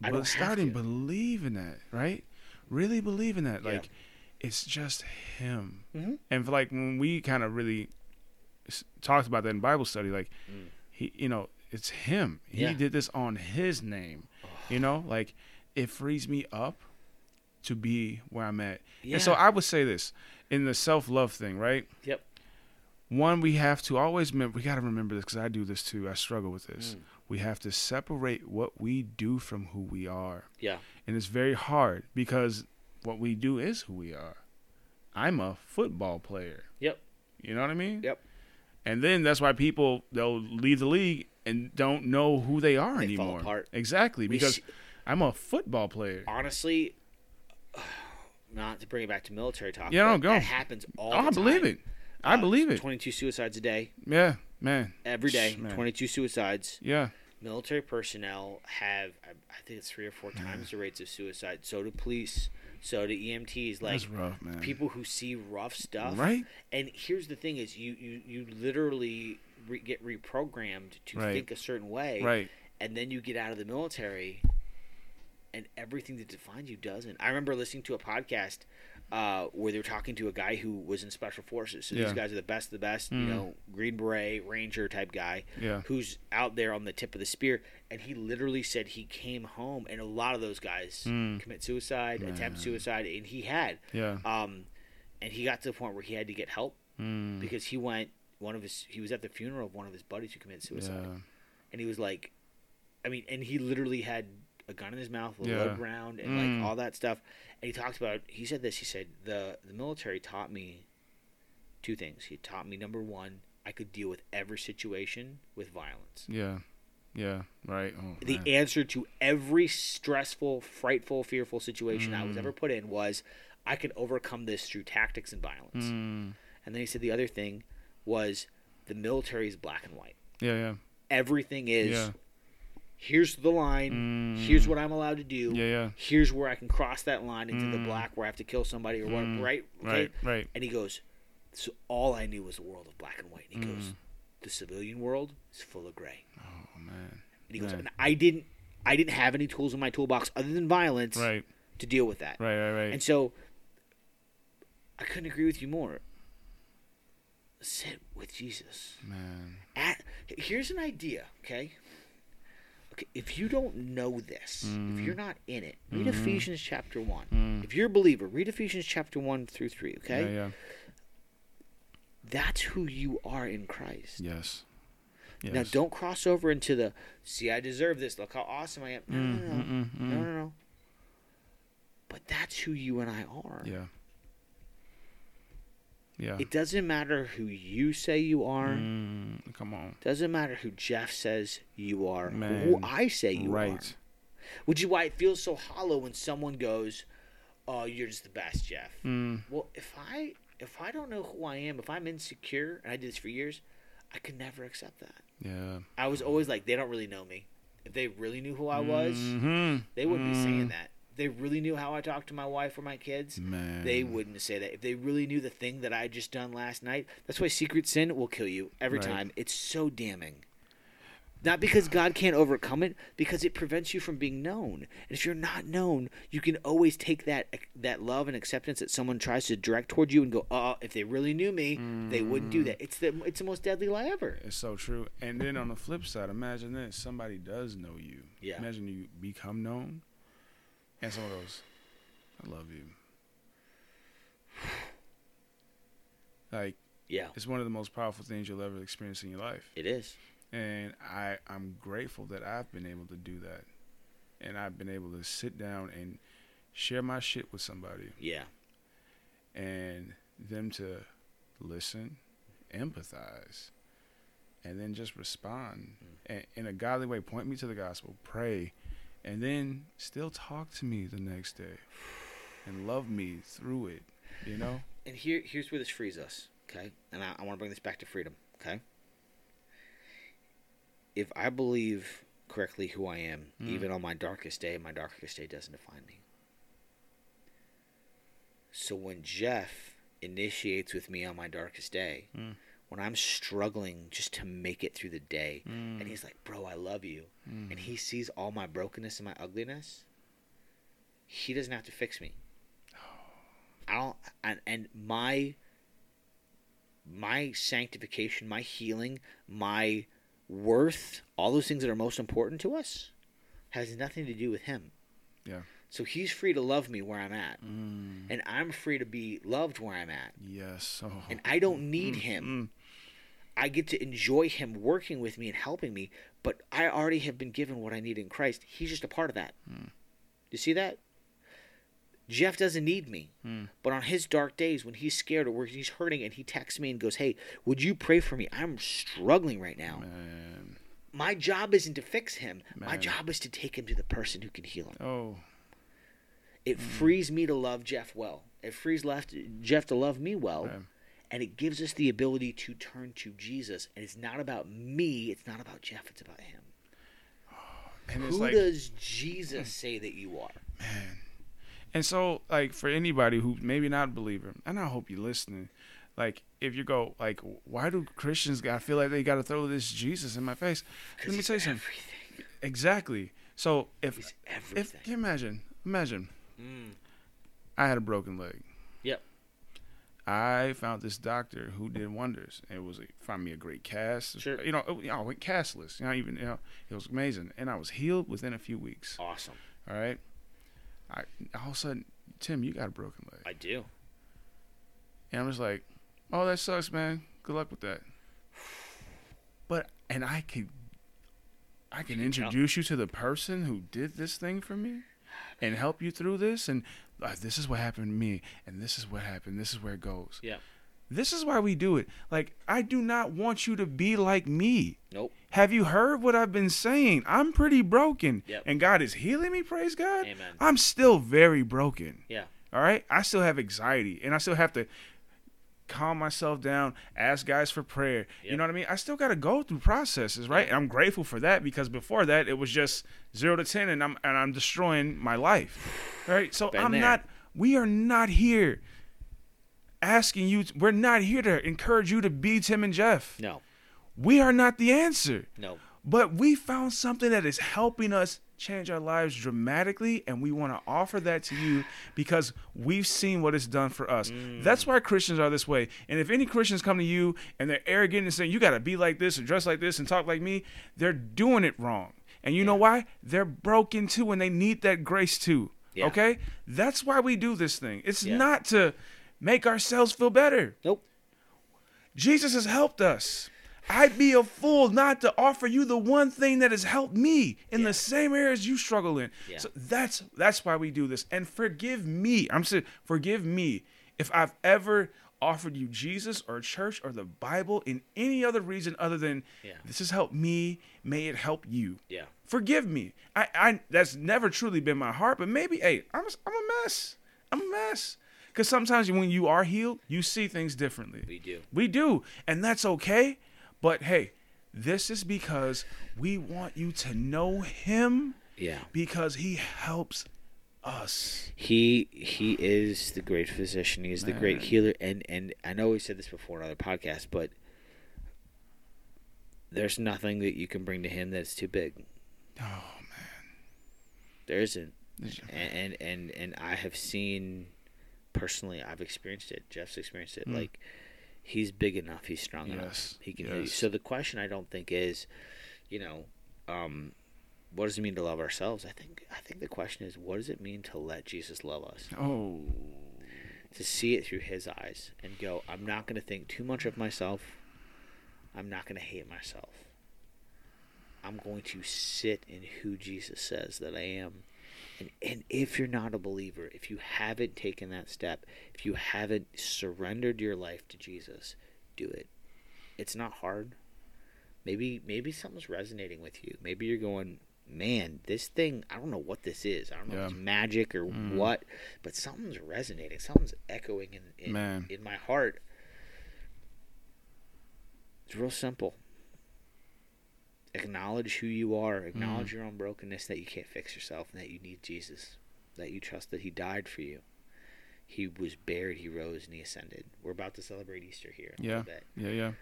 I but don't have starting to. believing that, right? Really believing that. Yeah. Like it's just him. Mhm. And for like when we kind of really s- talked about that in Bible study, like Mm. he, you know, it's him. He Yeah. did this on his name. You know, like it frees me up to be where I'm at. And so I would say this in the self love thing, right? Yep. One, we have to always remember. We got to remember this because I do this too. I struggle with this. Mm. We have to separate what we do from who we are, Yeah. and it's very hard because what we do is who we are. I'm a football player. Yep. You know what I mean? Yep. And then that's why people they'll leave the league and don't know who they are They fall anymore. apart. Exactly because see- I'm a football player. honestly, not to bring it back to military talk. Yeah, no, go. That happens all Oh, I believe it. I Uh, believe it. Twenty-two suicides a day, Yeah, man. every day. Man. Twenty-two suicides. Yeah. Military personnel have, I, I think it's three or four times the rates of suicide. So do police. So do EMTs. Like That's rough, man. people who see rough stuff. Right? And here's the thing: is you you you literally re- get reprogrammed to Right. think a certain way. Right. and then you get out of the military and everything that defines you doesn't i remember listening to a podcast uh, where they were talking to a guy who was in special forces so Yeah. these guys are the best of the best you Mm. know green beret ranger type guy Yeah. who's out there on the tip of the spear and he literally said he came home and a lot of those guys Mm. commit suicide attempt suicide and he had Yeah. um, and he got to the point where he had to get help Mm. because he went one of his he was at the funeral of one of his buddies who committed suicide Yeah. and he was like, I mean, and he literally had a gun in his mouth, a Yeah. low ground, and Mm. like all that stuff. And he talks about. He said this. He said the the military taught me two things. He taught me number one, I could deal with every situation with violence. Yeah. Yeah. Right. Oh, The man. answer to every stressful, frightful, fearful situation I was Mm. ever put in was, I can overcome this through tactics and violence. Mm. And then he said the other thing was, the military is black and white. Yeah. Yeah. Everything is. Yeah. Here's the line. Mm. Here's what I'm allowed to do. Yeah. Yeah. Here's where I can cross that line into the Mm. black where I have to kill somebody or what, Mm. right? Okay? Right. Right. And he goes, so all I knew was the world of black and white. And he goes, Mm. the civilian world is full of gray. Oh man. And he goes, Man. and I didn't, I didn't have any tools in my toolbox other than violence Right. to deal with that. Right. Right. Right. And so, I couldn't agree with you more. Sit with Jesus. man. At, here's an idea, okay? If you don't know this, Mm. if you're not in it, read Mhm. Ephesians chapter one. Mm. If you're a believer, read Ephesians chapter one through three. Okay, Yeah. Yeah. that's who you are in Christ. Yes. Yes. Now, don't cross over into the see. I deserve this. Look how awesome I am. No, Mm, no, no, mm, mm, no, mm. no, no. But that's who you and I are. Yeah. Yeah. It doesn't matter who you say you are. Mm, come on. Doesn't matter who Jeff says you are. Who I say you are. right. Which is why it feels so hollow when someone goes, "Oh, you're just the best, Jeff." Mm, Well, if I if I don't know who I am, if I'm insecure, and I did this for years, I could never accept that. yeah. I was always like, they don't really know me. If they really knew who I was, Mhm. they wouldn't be saying Mm. that. They really knew how I talked to my wife or my kids, Man. they wouldn't say that. If they really knew the thing that I just done last night, that's why secret sin will kill you every Right. time. It's so damning. Not because God can't overcome it, because it prevents you from being known. And if you're not known, you can always take that that love and acceptance that someone tries to direct toward you and go, "Oh, if they really knew me, they wouldn't do that." It's the it's the most deadly lie ever. It's so true. And then on the flip side, imagine this: somebody does know you. Yeah. Imagine you become known, and someone goes, "I love you." Like Yeah, it's one of the most powerful things you'll ever experience in your life. it is. And I I'm grateful that I've been able to do that, and I've been able to sit down and share my shit with somebody, Yeah, and them to listen, empathize, and then just respond mm. and, in a godly way. Point me to the gospel, pray, and then still talk to me the next day, and love me through it. You know? and here here's where this frees us okay and i, I want to bring this back to freedom okay if i believe correctly who i am Mm. even on my darkest day my darkest day doesn't define me so when jeff initiates with me on my darkest day Mm. When i'm struggling just to make it through the day Mm. and he's like bro i love you Mm. and he sees all my brokenness and my ugliness he doesn't have to fix me I don't and, and my my sanctification, my healing, my worth, all those things that are most important to us has nothing to do with him. Yeah. So he's free to love me where I'm at, Mm. and I'm free to be loved where I'm at. Yes. Oh. And I don't need him. Mm. I get to enjoy him working with me and helping me, but I already have been given what I need in Christ. He's just a part of that. You see that? Jeff doesn't need me. Mm. But on his dark days when he's scared or when he's hurting and he texts me and goes, Hey, would you pray for me? I'm struggling right now. Man. My job isn't to fix him. My job is to take him to the person who can heal him. Oh. It mm-hmm. frees me to love Jeff well. It frees left Jeff to love me well. Right. And it gives us the ability to turn to Jesus. And it's not about me. It's not about Jeff. It's about him. Who like, does Jesus say that you are? man. And so, like, for anybody who maybe not a believer, and I hope you're listening, like, if you go, like, why do Christians got feel like they got to throw this Jesus in my face? Let me tell you something. everything. Exactly. So if if can you imagine, imagine, Mm. I had a broken leg. Yep. I found this doctor who did wonders. It was like, found me a great cast. Sure. You know, it- you know, I went castless. You know, even you know, it was amazing, and I was healed within a few weeks. Awesome. All right. I all of a sudden, Tim, you got a broken leg, I do. and I'm just like, oh, that sucks, man. Good luck with that. But and I could, I can introduce you to the person who did this thing for me and help you through this. And uh, this is what happened to me. And this is what happened. This is where it goes. Yeah. This is why we do it. Like, I do not want you to be like me. Nope. Have you heard what I've been saying? I'm pretty broken. Yep. And God is healing me, praise God. Amen. I'm still very broken. Yeah. All right? I still have anxiety and I still have to calm myself down, ask guys for prayer. You know what I mean? I still got to go through processes, right? And I'm grateful for that because before that it was just 0 to 10 and I'm and I'm destroying my life. Right? So Been I'm there. not we are not here asking you we're not here to encourage you to be Tim and Jeff. No. We are not the answer. No. But we found something that is helping us change our lives dramatically, and we want to offer that to you because we've seen what it's done for us. Mm. That's why Christians are this way. And if any Christians come to you and they're arrogant and saying, you got to be like this or dress like this and talk like me, they're doing it wrong. And you know why? They're broken too, and they need that grace too. Yeah. Okay? That's why we do this thing. It's Yeah. not to make ourselves feel better. Nope. Jesus has helped us. I'd be a fool not to offer you the one thing that has helped me in Yeah. the same areas you struggle in. Yeah. So that's that's why we do this. And forgive me. I'm saying forgive me if I've ever offered you Jesus or church or the Bible in any other reason other than Yeah. this has helped me, may it help you. Yeah. Forgive me. I, I that's never truly been my heart, but maybe hey, I'm a, I'm a mess. I'm a mess. Because sometimes when you are healed, you see things differently. We do. We do, and that's okay. But hey, this is because we want you to know Him Yeah. because He helps us. He he is the great physician. He is the great healer. And and I know we said this before in other podcasts, but there's nothing that you can bring to him that's too big. Oh man. There isn't. And and and, and I have seen personally. I've experienced it. Jeff's experienced it. Mm. Like he's big enough. He's strong enough. He can. yes. So the question I don't think is, you know, um, what does it mean to love ourselves? I think I think the question is, what does it mean to let Jesus love us? Oh, to see it through his eyes and go, I'm not going to think too much of myself. I'm not going to hate myself. I'm going to sit in who Jesus says that I am. And, and if you're not a believer, if you haven't taken that step, if you haven't surrendered your life to Jesus, do it. It's not hard. Maybe maybe something's resonating with you. Maybe you're going, man, this thing, I don't know what this is. I don't know if it's magic or Mhm. what, but something's resonating. Something's echoing in, in, in my heart. It's real simple. Acknowledge who you are. Acknowledge your own brokenness, that you can't fix yourself, and that you need Jesus. That you trust that He died for you. He was buried, He rose, and He ascended. We're about to celebrate Easter here Yeah. little bit. yeah, yeah.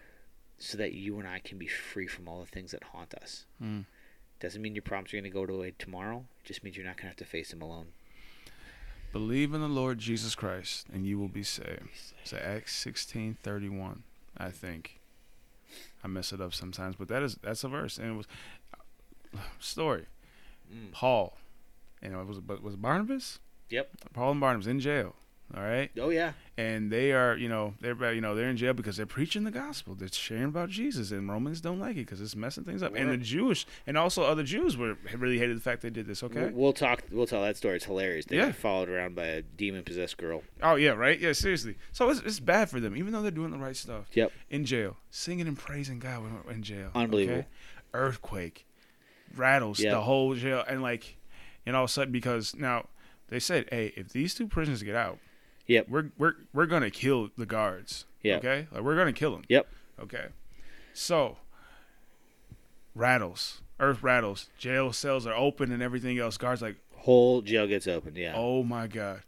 So that you and I can be free from all the things that haunt us. Mm. Doesn't mean your problems are going to go away tomorrow. It just means you're not going to have to face them alone. Believe in the Lord Jesus Christ, and you will be saved. It's Acts sixteen thirty one, I think. I mess it up sometimes, but that is that's a verse, and it was story. Mm. Paul, and it was but was Barnabas? Yep. Paul and Barnabas in jail. All right, Oh, yeah. and they are, you know, they're you know they're in jail because they're preaching the gospel. They're sharing about Jesus, and Romans don't like it because it's messing things up. And the. Jewish and also other Jews were really hated the fact they did this. Okay. We'll, we'll talk. We'll tell that story. It's hilarious. They Yeah. got followed around by a demon possessed girl. Oh yeah, right. Yeah, seriously. So it's, it's bad for them, even though they're doing the right stuff. Yep. In jail, singing and praising God when we're in jail. Unbelievable. okay? Earthquake, rattles Yep. the whole jail, and like, and all of a sudden because now they said, hey, if these two prisoners get out, Yep. we're we're we're gonna kill the guards. Yep. Okay, like we're gonna kill them. Yep. Okay. So rattles, earth rattles, jail cells are open and everything else. Guards like, Whole jail gets opened. Yeah. oh my god,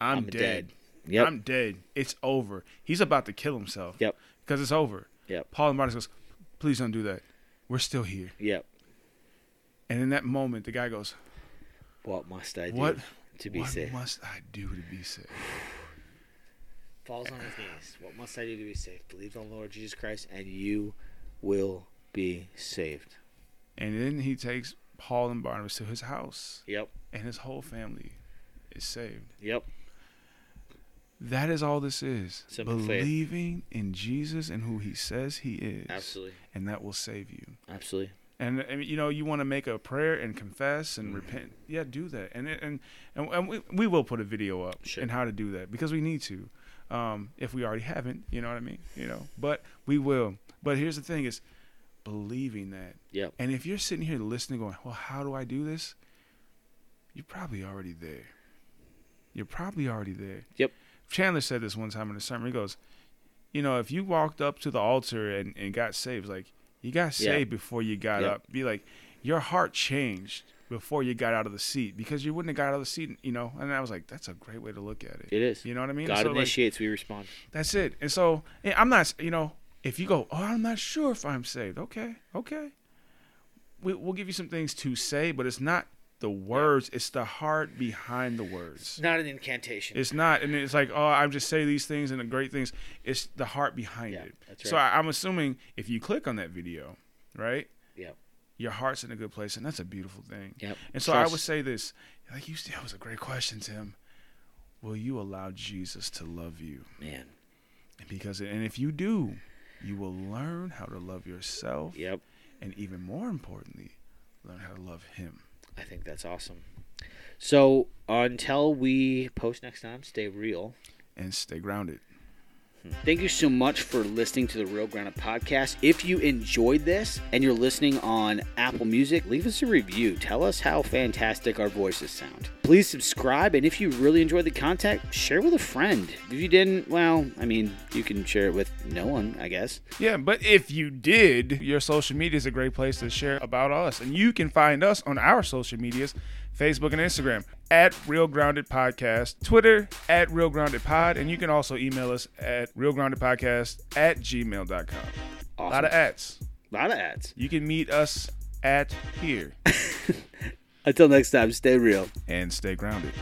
I'm, I'm dead. dead. Yep. I'm dead. It's over. He's about to kill himself. Yep. Because it's over. Yep. Paul and Barnabas goes, please don't do that. We're still here. Yep. And in that moment, the guy goes, What must I do What? to be what saved? must I do to be saved? Falls on his knees. What must I do to be saved? Believe on the Lord Jesus Christ, and you will be saved. And then he takes Paul and Barnabas to his house, Yep. and his whole family is saved. Yep. That is all this is. Simple faith. Believing in Jesus and who he says he is. Absolutely. And that will save you. Absolutely. And, and you know you want to make a prayer and confess and mm-hmm. repent. Yeah, do that. And and and, and we, we will put a video up Sure. and how to do that because we need to. Um, if we already haven't, you know what I mean. You know, but we will. But here's the thing: is believing that. Yep. And if you're sitting here listening, going, "Well, how do I do this?" You're probably already there. You're probably already there. Yep. Chandler said this one time in a sermon. He goes, "You know, if you walked up to the altar and, and got saved, like you got Yeah. saved before you got Yep. up. Be like, your heart changed before you got out of the seat because you wouldn't have got out of the seat, you know." And I was like, "That's a great way to look at it." It is. You know what I mean? God So, like, initiates, we respond. that's it. And so yeah, I'm not, you know, if you go, oh, I'm not sure if I'm saved. Okay, okay. We, we'll give you some things to say, but it's not the words; it's the heart behind the words. It's not an incantation. It's not, and it's like, oh, I'm just say these things and the great things. It's the heart behind Yeah, it. that's So right. I, I'm assuming if you click on that video, right? Your heart's in a good place, and that's a beautiful thing. Yep. And so I would say this, like you said, that was a great question, Tim. Will you allow Jesus to love you? Man. because and if you do you will learn how to love yourself Yep. and even more importantly learn how to love him I think that's awesome. So until we post next time, stay real. and stay grounded Thank you so much for listening to the Real Grounded podcast. If you enjoyed this and you're listening on Apple Music, leave us a review. Tell us how fantastic our voices sound. Please subscribe, and if you really enjoyed the content, share with a friend. If you didn't, well, I mean, you can share it with no one, I guess. yeah but if you did your social media is a great place to share about us and you can find us on our social medias facebook and instagram at real grounded podcast twitter at real grounded pod and you can also email us at real grounded podcast at gmail.com a lot of ads. A lot of ads. you can meet us at here. Until next time, stay real. and stay grounded